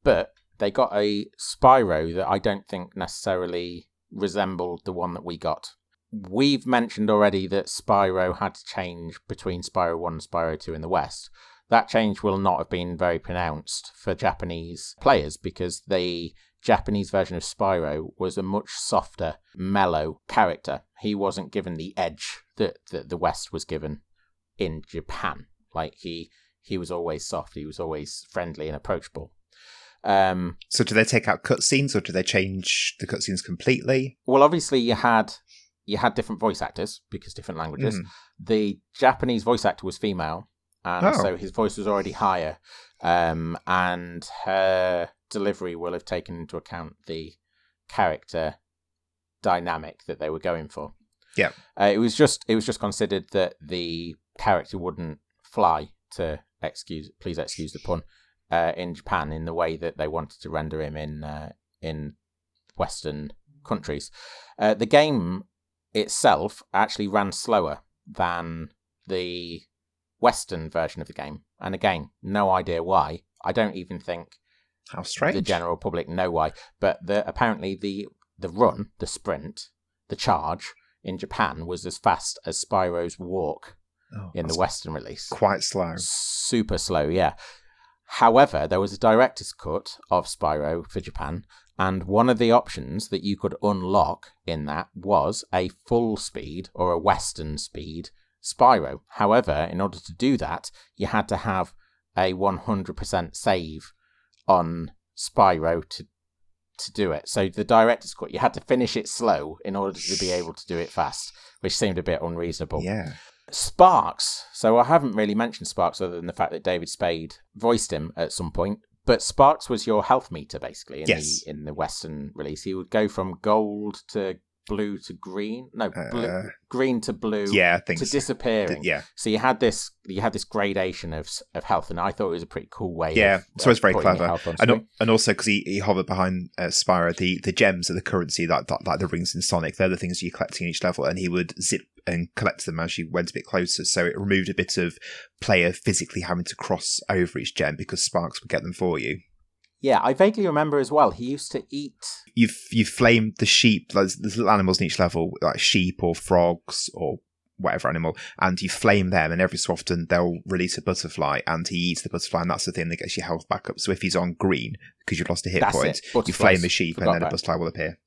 but they got a Spyro that I don't think necessarily resembled the one that we got. We've mentioned already that Spyro had to change between Spyro 1 and Spyro 2 in the West. That change will not have been very pronounced for Japanese players because the Japanese version of Spyro was a much softer, mellow character. He wasn't given the edge that, that the West was given in Japan. Like he he was always soft. He was always friendly and approachable. Um, So do they take out cutscenes or do they change the cutscenes completely? well, obviously you had you had different voice actors because different languages. Mm. The Japanese voice actor was female, and Oh. so his voice was already higher. Um, and her delivery will have taken into account the character dynamic that they were going for. Yeah. Uh, it was just it was just considered that the character wouldn't fly to excuse please excuse the pun uh, in Japan in the way that they wanted to render him in uh, in Western countries. Uh, the game itself actually ran slower than the Western version of the game, and again, no idea why. I don't even think How strange. the general public know why, but the apparently the the run, the sprint, the charge in Japan was as fast as Spyro's walk Oh, in the Western release. quite slow. Super slow, yeah. However, there was a director's cut of Spyro for Japan, and one of the options that you could unlock in that was a full speed or a Western speed Spyro. However, in order to do that, you had to have a 100% save on Spyro to to do it. So the director's cut, you had to finish it slow in order to be able to do it fast, which seemed a bit unreasonable. Yeah. Sparks. So I haven't really mentioned Sparks other than the fact that David Spade voiced him at some point. But Sparks was your health meter basically in Yes. the in the Western release. He would go from gold to blue to green. No, blue, Uh, green to blue yeah, I think to so. disappearing. Yeah. So you had this you had this gradation of of health, and I thought it was a pretty cool way. Yeah, of, so it's very clever. And, and also because he, he hovered behind uh, Spyro, the, the gems are the currency, like, like like the rings in Sonic. They're the things you're collecting in each level, and he would zip and collect them as you went a bit closer. So it removed a bit of player physically having to cross over each gem because Sparks would get them for you. Yeah, I vaguely remember as well. He used to eat. You've you've flamed the sheep. There's, there's little animals in each level, like sheep or frogs or whatever animal, and you flame them, and every so often they'll release a butterfly, and he eats the butterfly, and that's the thing that gets your health back up. So if he's on green because you've lost a hit That's point, you flame a sheep, Forgot and then a butterfly will appear.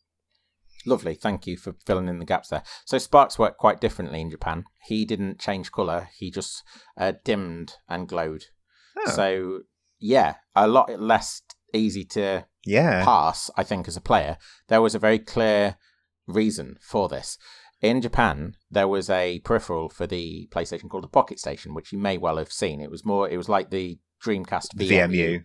Lovely, thank you for filling in the gaps there. So sparks work quite differently in Japan. He didn't change color; he just uh, dimmed and glowed. Oh, So yeah, a lot less easy to yeah, pass. I think as a player, there was a very clear reason for this. in Japan, there was a peripheral for the PlayStation called the Pocket Station, which you may well have seen. It was more, it was like the Dreamcast VMU, VMU.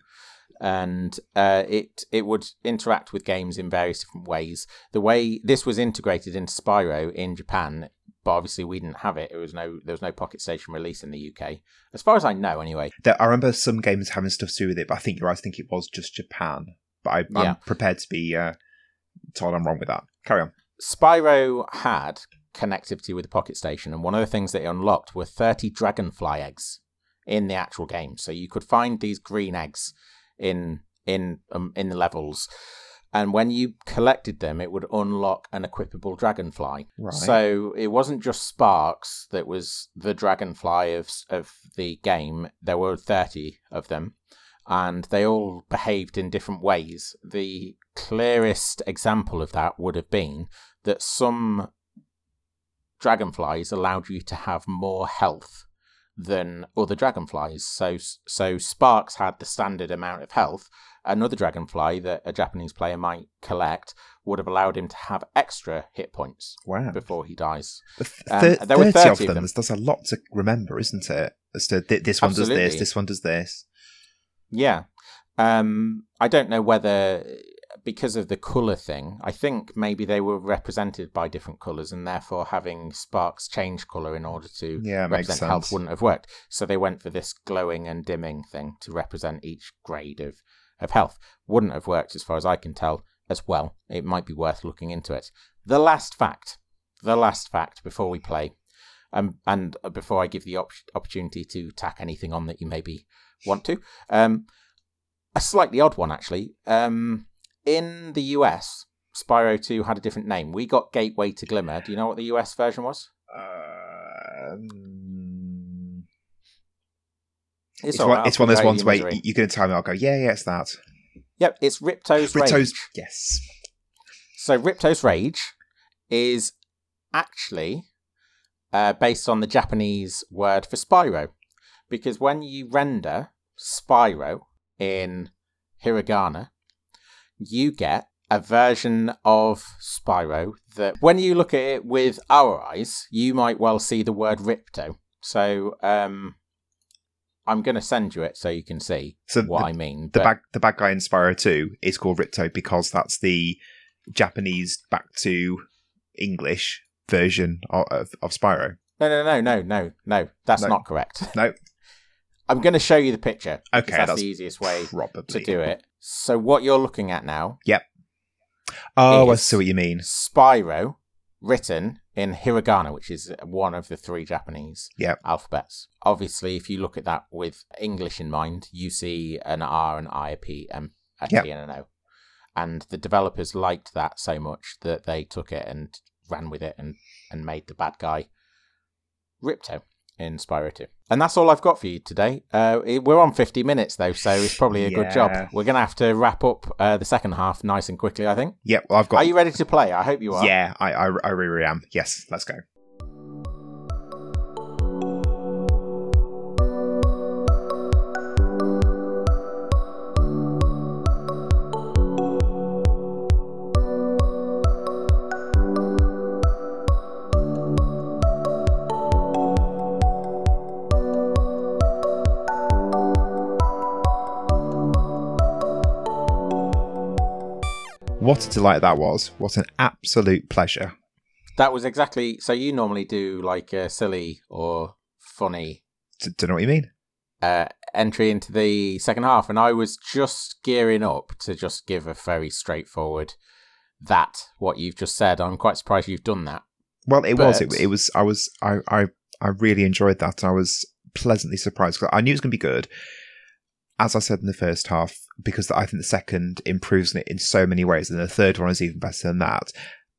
And uh, it it would interact with games in various different ways. The way this was integrated into Spyro in Japan, but obviously we didn't have it. It was no there was no Pocket Station release in the UK, as far as I know, anyway. There, I remember some games having stuff to do with it, but I think you're right. I think it was just Japan. But I, Yeah. I'm prepared to be uh, told I'm wrong with that. Carry on. Spyro had connectivity with the Pocket Station, and one of the things that it unlocked were 30 dragonfly eggs in the actual game. So you could find these green eggs in in um, in the levels, and when you collected them, it would unlock an equipable dragonfly. Right. So it wasn't just Sparks that was the dragonfly of of the game. There were 30 of them. And they all behaved in different ways. The clearest example of that would have been that some dragonflies allowed you to have more health than other dragonflies. So so Sparks had the standard amount of health. Another dragonfly that a Japanese player might collect would have allowed him to have extra hit points Wow. before he dies. Th- Um, there were 30 30 of them. them. There's a lot to remember, isn't it? As to th- this one does this, this one does this. Yeah. Um, I don't know whether because of the color thing, I think maybe they were represented by different colors, and therefore having sparks change color in order to Yeah, represent health wouldn't have worked. So they went for this glowing and dimming thing to represent each grade of of health. Wouldn't have worked as far as I can tell as well. It might be worth looking into it. The last fact, the last fact before we play, um, and before I give the op- opportunity to tack anything on that you maybe want to, um, a slightly odd one actually. Um, in the US, Spyro 2 had a different name. We got Gateway to Glimmer. Do you know what the US version was? Um, It's, it's, one, right, it's one of those ones where misery. going to tell me, I'll go, yeah, yeah, it's that. Yep, it's Ripto's Rage. Yes. So Ripto's Rage is actually uh, based on the Japanese word for Spyro, because when you render Spyro in hiragana, you get a version of Spyro that, when you look at it with our eyes, you might well see the word Ripto. So um, I'm going to send you it so you can see So what the, I mean. the but- bad the bad guy in Spyro 2 is called Ripto because that's the Japanese back to English version of, of, of Spyro. No, no, no, no, no, no. That's No. not correct. No, I'm going to show you the picture. Okay, that's, that's the easiest way probably. to do it. So what you're looking at now, Yep. Oh, I see what you mean. Spyro, written in hiragana, which is one of the three Japanese Yep. alphabets. Obviously, if you look at that with English in mind, you see an R, an I, a P, and a T, Yep. and an O. And the developers liked that so much that they took it and ran with it and, and made the bad guy Ripto in Spyro 2. And that's all I've got for you today. Uh, it- we're on 50 minutes, though, so it's probably a good job. We're going to have to wrap up uh, the second half nice and quickly, I think. Yep, well, I've got. Are you ready to play? I hope you are. Yeah, I, I, I really am. Yes, let's go. What a delight that was. What an absolute pleasure. That was exactly. So you normally do like a silly or funny D- don't know what you mean. uh, entry into the second half, and I was just gearing up to just give a very straightforward that what you've just said. I'm quite surprised you've done that. Well, it was. It, it was. I was. I. I. I really enjoyed that. I was pleasantly surprised. I knew it was going to be good. As I said in the first half, because I think the second improves it in so many ways, and the third one is even better than that.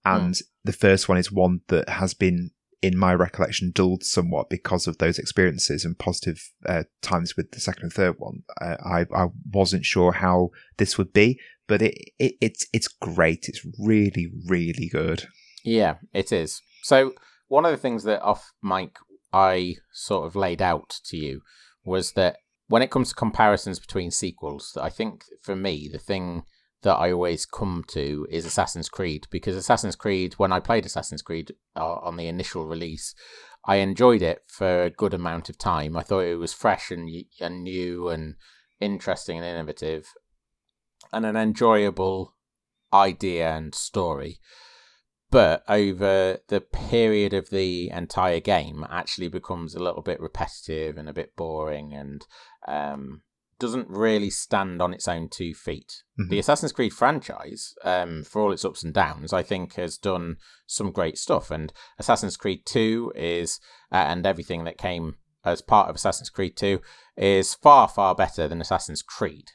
And the first one is one that has been, in my recollection, dulled somewhat because of those experiences and positive uh, times with the second and third one. Uh, I I wasn't sure how this would be, but it, it it's it's great. It's really really good. Yeah, it is. So one of the things that off mic I sort of laid out to you was that when it comes to comparisons between sequels, I think for me the thing that I always come to is Assassin's Creed because Assassin's Creed, when I played Assassin's Creed uh, on the initial release, I enjoyed it for a good amount of time. I thought it was fresh and and new and interesting and innovative, and an enjoyable idea and story. But over the period of the entire game, actually becomes a little bit repetitive and a bit boring, and um, doesn't really stand on its own two feet. Mm-hmm. The Assassin's Creed franchise, um, for all its ups and downs, I think has done some great stuff. And Assassin's Creed 2 is, uh, and everything that came as part of Assassin's Creed 2 is far, far better than Assassin's Creed.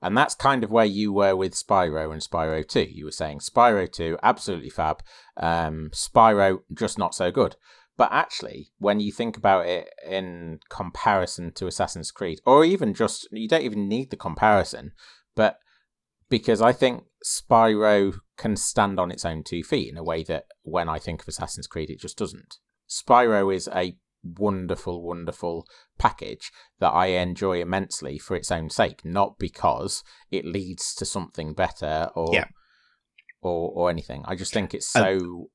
And that's kind of where you were with Spyro and Spyro 2. You were saying Spyro 2, absolutely fab. Um, Spyro, just not so good. But actually, when you think about it in comparison to Assassin's Creed, or even just, you don't even need the comparison, but because I think Spyro can stand on its own two feet in a way that when I think of Assassin's Creed, it just doesn't. Spyro is a wonderful, wonderful package that I enjoy immensely for its own sake, not because it leads to something better or yeah. or, or anything. I just think it's so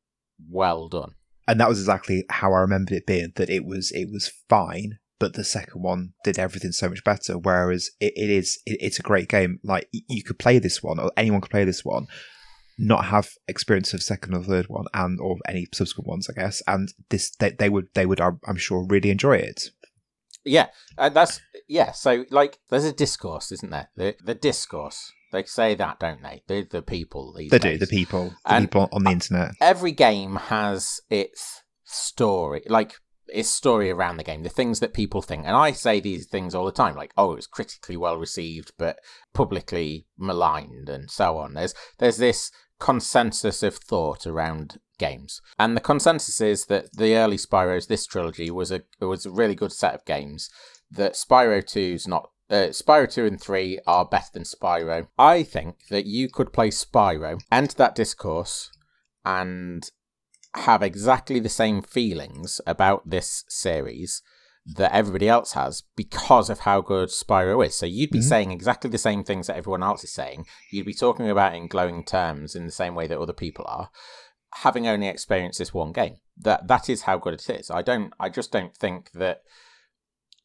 well done and that was exactly how I remembered it being. That it was it was fine, but the second one did everything so much better. Whereas it, it is it, it's a great game. Like you could play this one, or anyone could play this one, not have experience of second or third one, and or any subsequent ones, I guess. And this they, they would they would I'm sure really enjoy it. Yeah, uh, that's yeah. So like, there's a discourse, isn't there? The the discourse they say that, don't they? The the people. they days. do. The people. The and people on the internet. Every game has its story, like its story around the game. The things that people think, and I say these things all the time, like, "Oh, it was critically well received, but publicly maligned," and so on. There's there's this consensus of thought around games, and the consensus is that the early Spyro's, this trilogy, was a was a really good set of games. That Spyro 2's not uh, Spyro 2 and 3 are better than Spyro. I think that you could play Spyro, enter that discourse, and have exactly the same feelings about this series that everybody else has because of how good Spyro is. So you'd be mm-hmm. saying exactly the same things that everyone else is saying. You'd be talking about in glowing terms in the same way that other people are, having only experienced this one game. That that is how good it is. I don't I just don't think that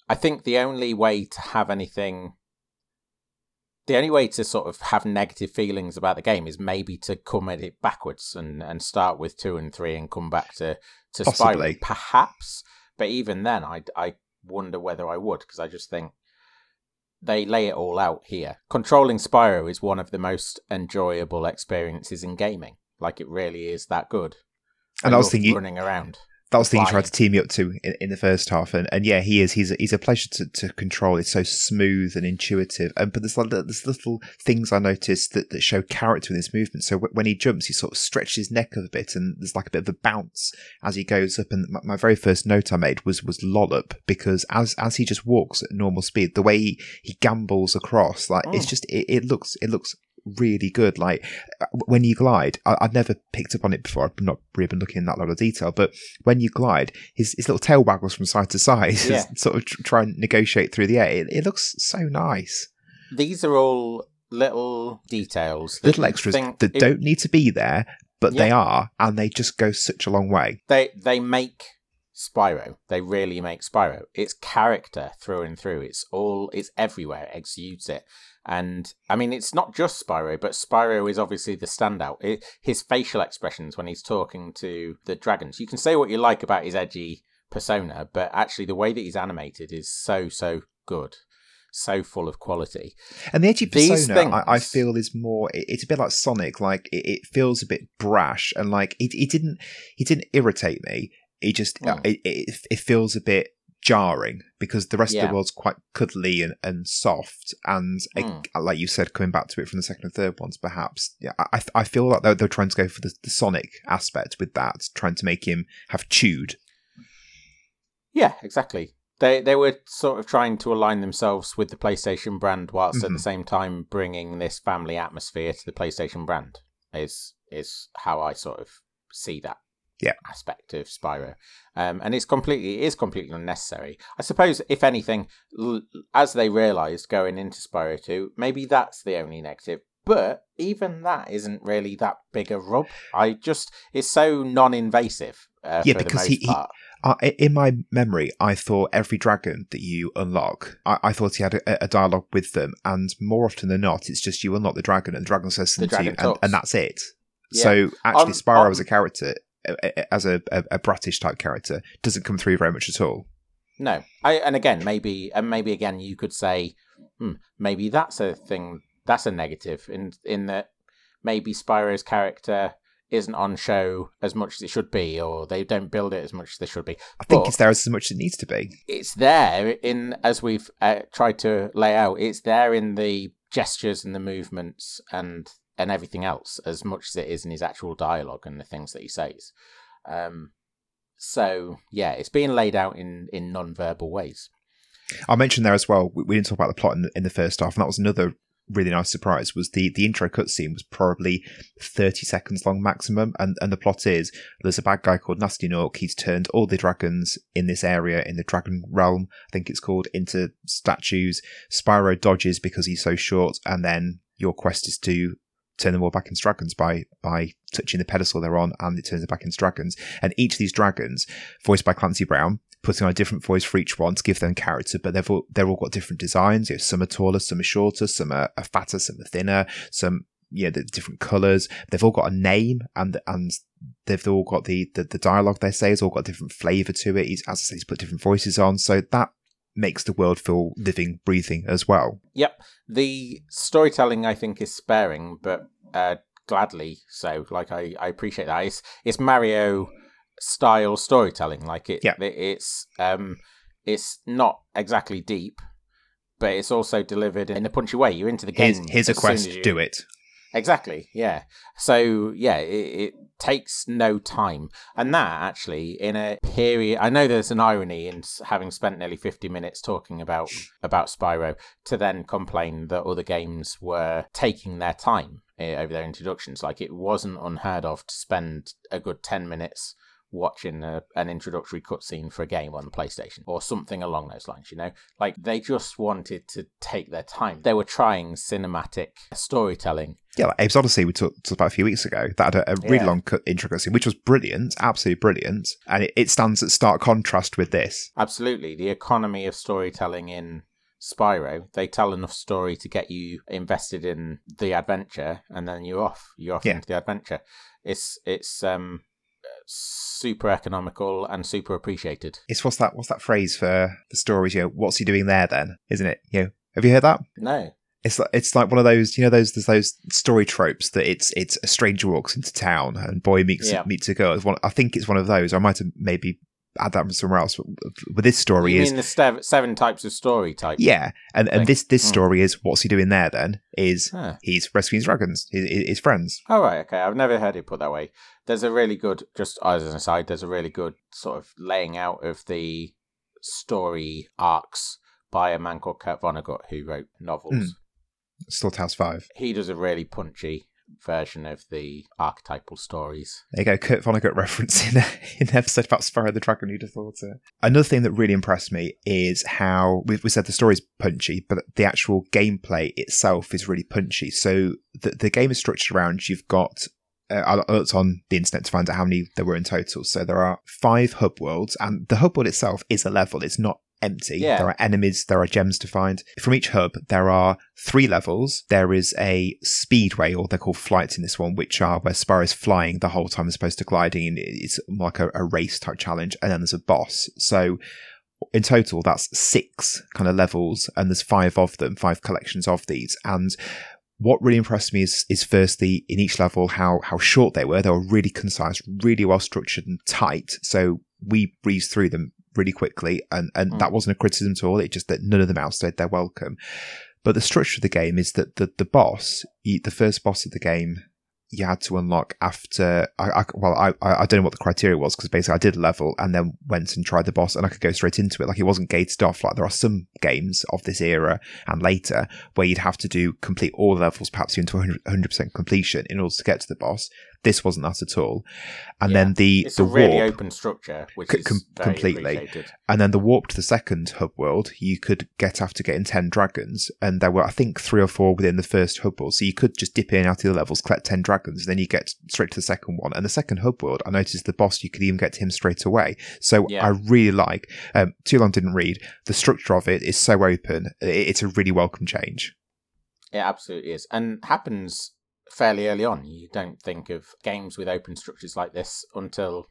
I think the only way to have anything, the only way to sort of have negative feelings about the game is maybe to come at it backwards and, and start with two and three and come back to to Possibly. Spyro, perhaps. But even then, I I wonder whether I would because I just think they lay it all out here. Controlling Spyro is one of the most enjoyable experiences in gaming. Like it really is that good. And I, I was thinking running around that was the thing he tried to team me up to in, in, the first half, and, and yeah, he is. He's a, he's a pleasure to, to control. It's so smooth and intuitive, and but there's like there's little things I noticed that, that show character in his movement. So w- when he jumps, he sort of stretches his neck a bit, and there's like a bit of a bounce as he goes up. And my, my very first note I made was was lollop because as as he just walks at normal speed, the way he, he gambles across, like oh. it's just it, it looks it looks really good. Like uh, when you glide, I, have never picked up on it before. I've not really been looking in that lot of detail, but when you glide, his, his little tail waggles from side to side, yeah. sort of try and negotiate through the air. It, it, looks so nice. These are all little details, little extras that it, don't need to be there, but yeah. they are, and they just go such a long way. They they make Spyro. They really make Spyro. It's character through and through. It's all. It's everywhere. It exudes it. And I mean, it's not just Spyro, but Spyro is obviously the standout. It, his facial expressions when he's talking to the dragons. You can say what you like about his edgy persona, but actually, the way that he's animated is so so good so full of quality. And the edgy persona, things... I, I, feel, is more. It, it's a bit like Sonic. Like it, it, feels a bit brash, and like it, it didn't. He didn't irritate me. It just. Mm. It, it, it feels a bit jarring because the rest yeah. of the world's quite cuddly and, and soft and mm. it, like you said coming back to it from the second and third ones perhaps yeah i, I feel like they're, they're trying to go for the, the sonic aspect with that trying to make him have chewed yeah exactly they they were sort of trying to align themselves with the playstation brand whilst mm-hmm. at the mm-hmm. same time bringing this family atmosphere to the playstation brand is is how i sort of see that yeah. aspect of Spyro, um, and it's completely it is completely unnecessary. I suppose, if anything, l- as they realised going into Spyro Two, maybe that's the only negative. But even that isn't really that big a rub. I just it's so non-invasive. Uh, Yeah, because he- he- Uh, in my memory, I thought every dragon that you unlock, I, I thought he had a, a dialogue with them, and more often than not, it's just you unlock the dragon and the dragon says something to you, and, and that's it. Yeah. So actually, On- Spyro on- as a character, as a, a, a Bratish type character, doesn't come through very much at all. No, I and again maybe and maybe again you could say, hmm, maybe that's a thing. That's a negative in in that maybe Spyro's character isn't on show as much as it should be, or they don't build it as much as they should be. I think But- it's there as much as it needs to be. it's there in as we've uh, tried to lay out it's there in the gestures and the movements and and everything else as much as it is in his actual dialogue and the things that he says um so yeah it's being laid out in in non-verbal ways I mentioned there as well. We, we didn't talk about the plot in the, in the first half, and that was another really nice surprise. Was the the intro cutscene was probably thirty seconds long maximum, and and the plot is there's a bad guy called Gnasty Gnorc. He's turned all the dragons in this area in the Dragon Realm, I think it's called, into statues. Spyro dodges because he's so short, and then your quest is to turn them all back into dragons by by touching the pedestal they're on, and it turns them back into dragons. And each of these dragons, voiced by Clancy Brown, putting on a different voice for each one to give them character, but they've all, they're all got different designs. You know, some are taller, some are shorter, some are, are fatter, some are thinner, some yeah, the different colours. They've all got a name, and and they've all got the the, the dialogue they say has all got a different flavour to it. He's as I say, he's put different voices on, so that makes the world feel living, breathing as well. yep the storytelling i think is sparing but uh gladly so like i i appreciate that it's it's mario style storytelling like it, Yeah. it it's um it's not exactly deep but it's also delivered in a punchy way you're into the game Here's, here's a quest, you- do it. Exactly. Yeah. So yeah, it, it takes no time, and that actually in a period. I know there's an irony in having spent nearly 50 minutes talking about about Spyro to then complain that other games were taking their time eh, over their introductions. Like it wasn't unheard of to spend a good 10 minutes watching a, an introductory cutscene for a game on the PlayStation or something along those lines, you know? Like they just wanted to take their time. They were trying cinematic storytelling. Yeah, like Abe's Oddysee we talked, talked about a few weeks ago. That had a, a really Yeah. long cut intro cutscene, which was brilliant, absolutely brilliant, and it, it stands at stark contrast with this. Absolutely. The economy of storytelling in Spyro, they tell enough story to get you invested in the adventure and then you're off. You're off Yeah. into the adventure. It's it's um super economical and super appreciated. It's what's that? What's that phrase for the stories? You know, what's he doing there? Then, isn't it? You know, have you heard that? No. It's like it's like one of those, you know, those there's those story tropes that it's it's a stranger walks into town and boy meets Yeah. meets a girl. It's one, I think it's one of those. I might have maybe add that from somewhere else, but, but this story you is mean the sev- seven types of story type? yeah, and and thing? this this Mm. story is what's he doing there? Then is Huh. he's rescuing dragons, his, his friends. Oh right, okay. I've never heard it put that way. There's a really good, just as an aside, there's a really good sort of laying out of the story arcs by a man called Kurt Vonnegut who wrote novels. Mm. Slaughterhouse Five. He does a really punchy version of the archetypal stories. There you go, Kurt Vonnegut reference in, a, in an episode about Spyro the Dragon. Who'd have thought it? Another thing that really impressed me is how we, we said the story's punchy, but the actual gameplay itself is really punchy. So the, the game is structured around you've got. Uh, I looked on the internet to find out how many there were in total. So there are five hub worlds, and the hub world itself is a level. It's not empty. Yeah. There are enemies, there are gems to find. From each hub, there are three levels. There is a speedway, or they're called flights in this one, which are where Spyro's flying the whole time as opposed to gliding. and It's more like a, a race type challenge. And then there's a boss. So in total, that's six kind of levels, and there's five of them, five collections of these. And what really impressed me is, is firstly in each level how how short they were. They were really concise, really well structured and tight. So we breezed through them really quickly, and and Mm. that wasn't a criticism at all. It just that none of them outstayed their welcome. But the structure of the game is that the the boss, the first boss of the game, you had to unlock after. I, I well, I I don't know what the criteria was because basically I did level and then went and tried the boss and I could go straight into it. Like it wasn't gated off. Like there are some games of this era and later where you'd have to do complete all levels, perhaps even to 100 percent completion in order to get to the boss. This wasn't that at all. And Yeah. then the It's the a really warp, open structure, which C- is com- completely. and then the warp to the second hub world, you could get after getting ten dragons, and there were I think three or four within the first hub world. So you could just dip in out of the levels, collect ten dragons, and then you get straight to the second one. And the second hub world, I noticed the boss you could even get to him straight away. So Yeah. I really like. Um, too long didn't read. The structure of it is so open. It- It's a really welcome change. It absolutely is, and happens fairly early on. You don't think of games with open structures like this until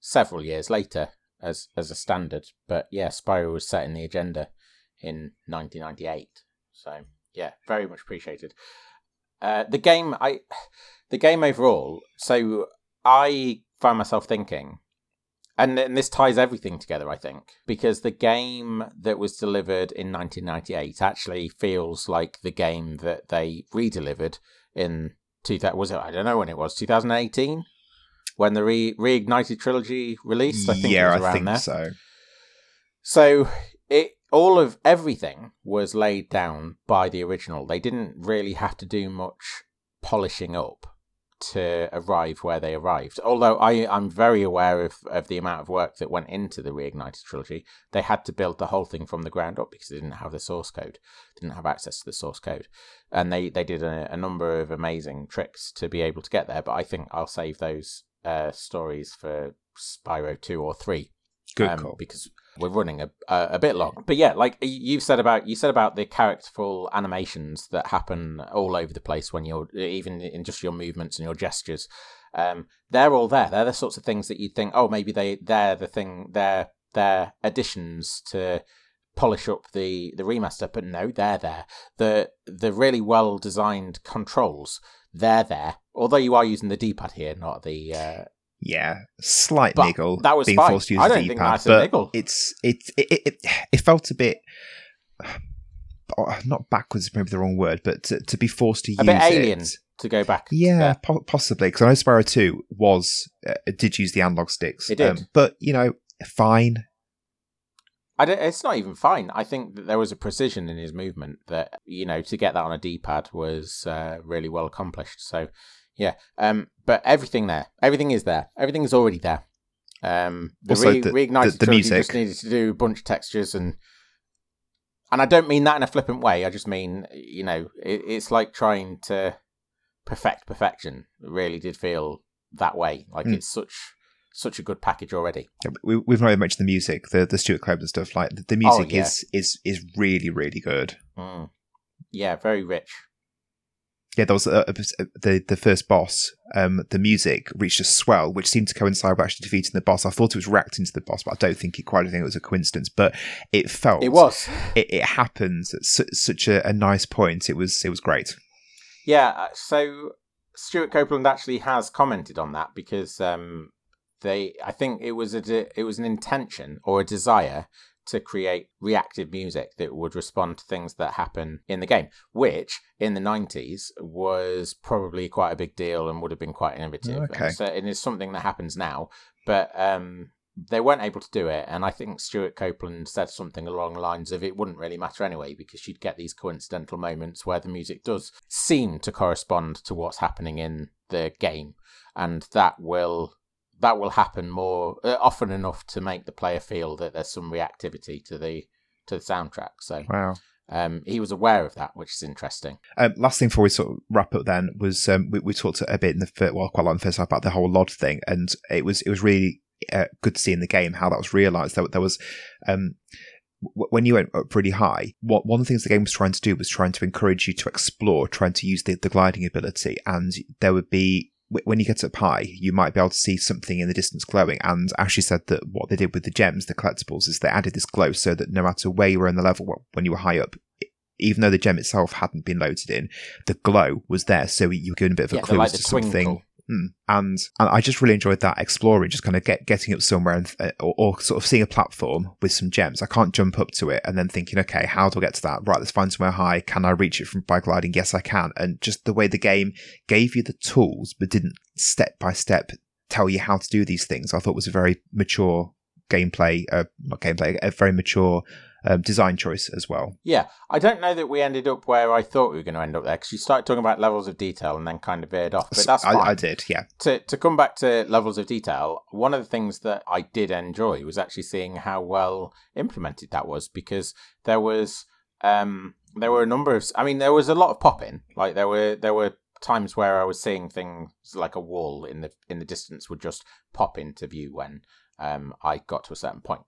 several years later as as a standard. But yeah, Spyro was set in the agenda in 1998. So yeah, very much appreciated. Uh, the game, I, the game overall. So I found myself thinking, and, and this ties everything together, I think, because the game that was delivered in 1998 actually feels like the game that they re-delivered in 2000. Was it? I don't know when it was. 2018, when the re reignited trilogy released. I think yeah, it was around I think there. so. So it all of everything was laid down by the original. They didn't really have to do much polishing up to arrive where they arrived. Although I, I'm very aware of, of the amount of work that went into the Reignited trilogy. They had to build the whole thing from the ground up because they didn't have the source code, didn't have access to the source code. And they, they did a, a number of amazing tricks to be able to get there. But I think I'll save those uh, stories for Spyro 2 or 3 Good um, because we're running a, a a bit long. But yeah, like you've said about you said about the characterful animations that happen all over the place when you're even in just your movements and your gestures. Um, they're all there. They're the sorts of things that you think, oh, maybe they they're the thing. They're they're additions to polish up the the remaster. But no, they're there. The the really well designed controls. They're there. Although you are using the D pad here, not the uh, Yeah, slight But niggle. that was being fine. forced to use I don't think that's a but niggle. It's it it, it it felt a bit. Not backwards is maybe the wrong word, but to, to be forced to a use bit alien it. to go back. Yeah, po- possibly because I know Spyro Two was uh, did use the analog sticks. It did. but you know, fine. I don't, it's not even fine. I think that there was a precision in his movement that you know to get that on a D pad was uh, really well accomplished. So yeah, um, but everything there, everything is there, everything is already there. Um, the, Also, re- the- reignited the- the trilogy just needed to do a bunch of textures and and I don't mean that in a flippant way. I just mean you know it, it's like trying to perfect perfection. It really did feel that way. Like Mm. it's such such a good package already. We, we've not even mentioned the music, the the Stewart Copeland stuff. Like the, the music Oh, yeah. is is is really really good. Mm. Yeah, very rich. Yeah, there was a, a- the the first boss. Um, the music reached a swell, which seemed to coincide with actually defeating the boss. I thought it was reacting to the boss, but I don't think it quite. I think it was a coincidence, but it felt It was. It, it happened at su- such a, a nice point. It was it was great. Yeah, uh, so Stewart Copeland actually has commented on that because um, they, I think it was a, de- it was an intention or a desire to create reactive music that would respond to things that happen in the game, which in the nineties was probably quite a big deal and would have been quite innovative. Okay. And so it is something that happens now, but um, they weren't able to do it, and I think Stewart Copeland said something along the lines of it wouldn't really matter anyway because you'd get these coincidental moments where the music does seem to correspond to what's happening in the game, and that will that will happen more uh, often enough to make the player feel that there's some reactivity to the to the soundtrack. So Wow. um, he was aware of that, which is interesting. Um, last thing before we sort of wrap up, then was um, we, we talked a bit in the first, well, quite a lot in the first half about the whole LOD thing, and it was it was really uh, good to see in the game how that was realised. There, there was um, w- when you went up really high, what one of the things the game was trying to do was trying to encourage you to explore, trying to use the, the gliding ability, and there would be. Wh- When you get up high, you might be able to see something in the distance glowing. And Ashley said that what they did with the gems, the collectibles, is they added this glow so that no matter where you were in the level, when you were high up, even though the gem itself hadn't been loaded in, the glow was there, so you were given a bit of a Yeah, clue like as to something. Twinkle. Mm. And and I just really enjoyed that exploring, just kind of get getting up somewhere and uh, or, or sort of seeing a platform with some gems. I can't jump up to it and then thinking, okay, how do I get to that? Right, let's find somewhere high. Can I reach it from by gliding? Yes, I can. And just the way the game gave you the tools, but didn't step by step tell you how to do these things, I thought was a very mature gameplay, uh, not gameplay, a very mature um, design choice as well. Yeah, I don't know that we ended up where I thought we were going to end up there because you started talking about levels of detail and then kind of veered off. But that's fine. I, I did, yeah. To to come back to levels of detail, one of the things that I did enjoy was actually seeing how well implemented that was because there was um there were a number of I mean there was a lot of popping like there were there were times where I was seeing things like a wall in the in the distance would just pop into view when um, I got to a certain point.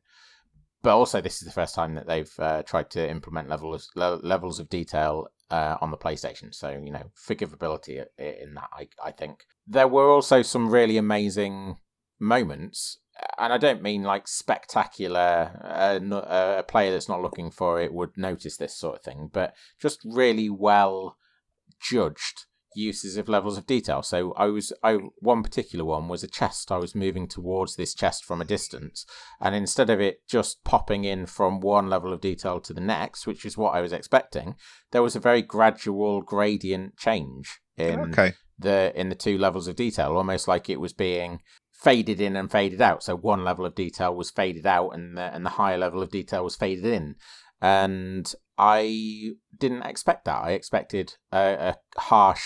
But also, this is the first time that they've uh, tried to implement levels le- levels of detail uh, on the PlayStation. So you know, forgivability in that, I I think there were also some really amazing moments. And I don't mean like spectacular. Uh, a player that's not looking for it would notice this sort of thing, but just really well judged uses of levels of detail. So I was I one particular one was a chest. I was moving towards this chest from a distance, and instead of it just popping in from one level of detail to the next, which is what I was expecting, there was a very gradual gradient change in okay. the in the two levels of detail, almost like it was being faded in and faded out. So one level of detail was faded out, and the, and the higher level of detail was faded in. And I didn't expect that. I expected a, a harsh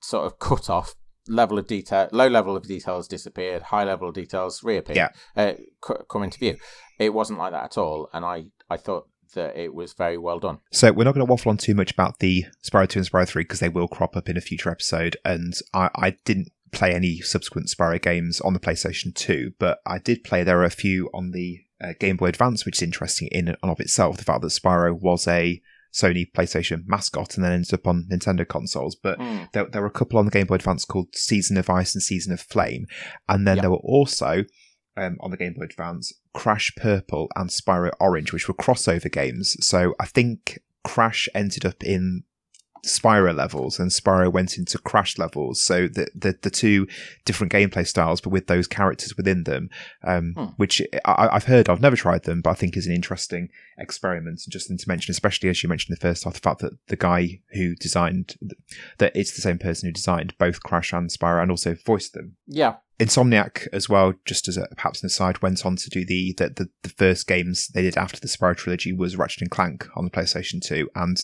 sort of cut off level of detail, low level of details disappeared, high level of details reappeared, yeah. uh, c- come into view. It wasn't like that at all, and I I thought that it was very well done. So we're not going to waffle on too much about the Spyro 2 and Spyro 3 because they will crop up in a future episode, and I, I didn't play any subsequent Spyro games on the PlayStation 2, but I did play. There are a few on the uh, Game Boy Advance, which is interesting in and of itself. The fact that Spyro was a Sony PlayStation mascot and then ended up on Nintendo consoles. But mm. there, there were a couple on the Game Boy Advance called Season of Ice and Season of Flame. And then yep. there were also um, on the Game Boy Advance Crash Purple and Spyro Orange, which were crossover games. So I think Crash ended up in Spyro levels and Spyro went into Crash levels. So the the, the two different gameplay styles, but with those characters within them, um, hmm. which I, have heard. I've never tried them, but I think is an interesting experiment. And just to mention, especially as you mentioned the first half, the fact that the guy who designed that it's the same person who designed both Crash and Spyro and also voiced them. Yeah. Insomniac as well, just as a, perhaps an aside, went on to do the, the, the the first games they did after the Spyro trilogy was Ratchet and Clank on the PlayStation 2, and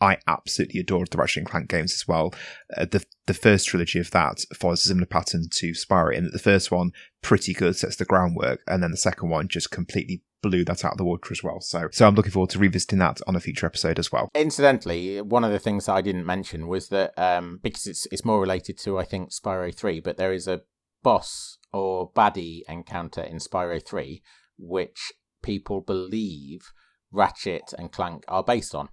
I absolutely adored the Ratchet and Clank games as well. Uh, the the first trilogy of that follows a similar pattern to Spyro in that the first one pretty good sets the groundwork, and then the second one just completely blew that out of the water as well. So so I'm looking forward to revisiting that on a future episode as well. Incidentally, one of the things that I didn't mention was that um, because it's it's more related to I think Spyro three, but there is a boss or baddie encounter in Spyro three which people believe Ratchet and Clank are based on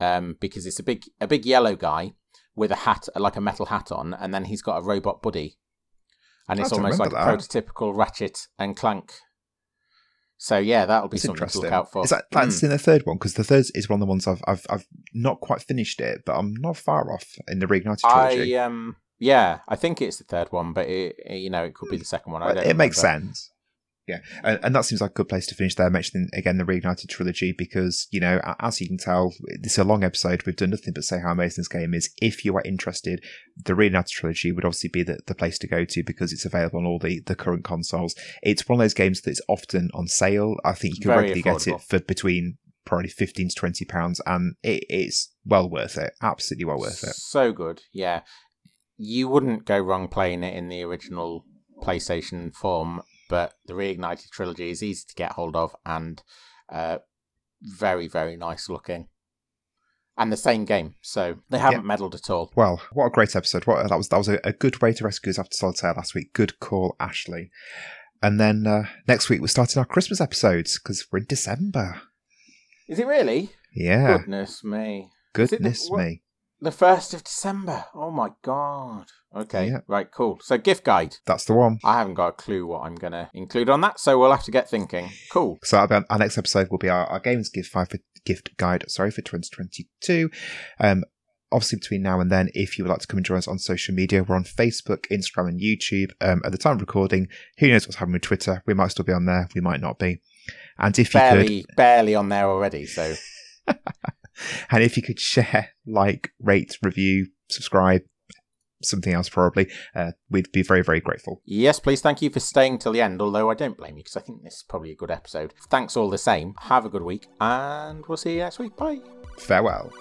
um, because it's a big a big yellow guy with a hat like a metal hat on, and then he's got a robot buddy, and it's almost like that. a prototypical Ratchet and Clank. So yeah, that'll be something to look out for. Is that that's mm. in the third one? Because the third is one of the ones I've I've I've not quite finished it, but I'm not far off in the reignited trilogy. I um yeah, I think it's the third one, but it, you know it could be the second one. I don't. It remember. makes sense. Yeah, and, and, that seems like a good place to finish there, mentioning again the Reignited trilogy, because, you know, as you can tell, this is a long episode. We've done nothing but say how amazing this game is. If you are interested, the Reignited trilogy would obviously be the, the place to go to because it's available on all the, the current consoles. It's one of those games that's often on sale. I think you can Very regularly affordable. get it for between probably 15 to 20 pounds, and it is well worth it. Absolutely well worth it. So good, yeah. You wouldn't go wrong playing it in the original PlayStation form but the Reignited trilogy is easy to get hold of and uh, very, very nice looking. And the same game, so they haven't yeah. meddled at all. Well, what a great episode! What that was that was a, a good way to rescue us after Solitaire last week. Good call, Ashley. And then uh, next week we're starting our Christmas episodes because we're in December. Is it really? Yeah. Goodness me. Goodness the, me. The first of December. Oh my god. Okay, yeah. right, cool. So gift guide. That's the one. I haven't got a clue what I'm going to include on that, so we'll have to get thinking. Cool. So our, next episode will be our, our games gift five for gift guide. Sorry for 2022. Um, obviously between now and then if you would like to come and join us on social media we're on facebook instagram and youtube um, at the time of recording who knows what's happening with twitter we might still be on there we might not be and if barely, you could barely on there already so and if you could share like rate review subscribe something else probably, uh, we'd be very, very grateful. Yes, please. Thank you for staying till the end, although I don't blame you because I think this is probably a good episode. Thanks all the same. Have a good week, and we'll see you next week. Bye. Farewell.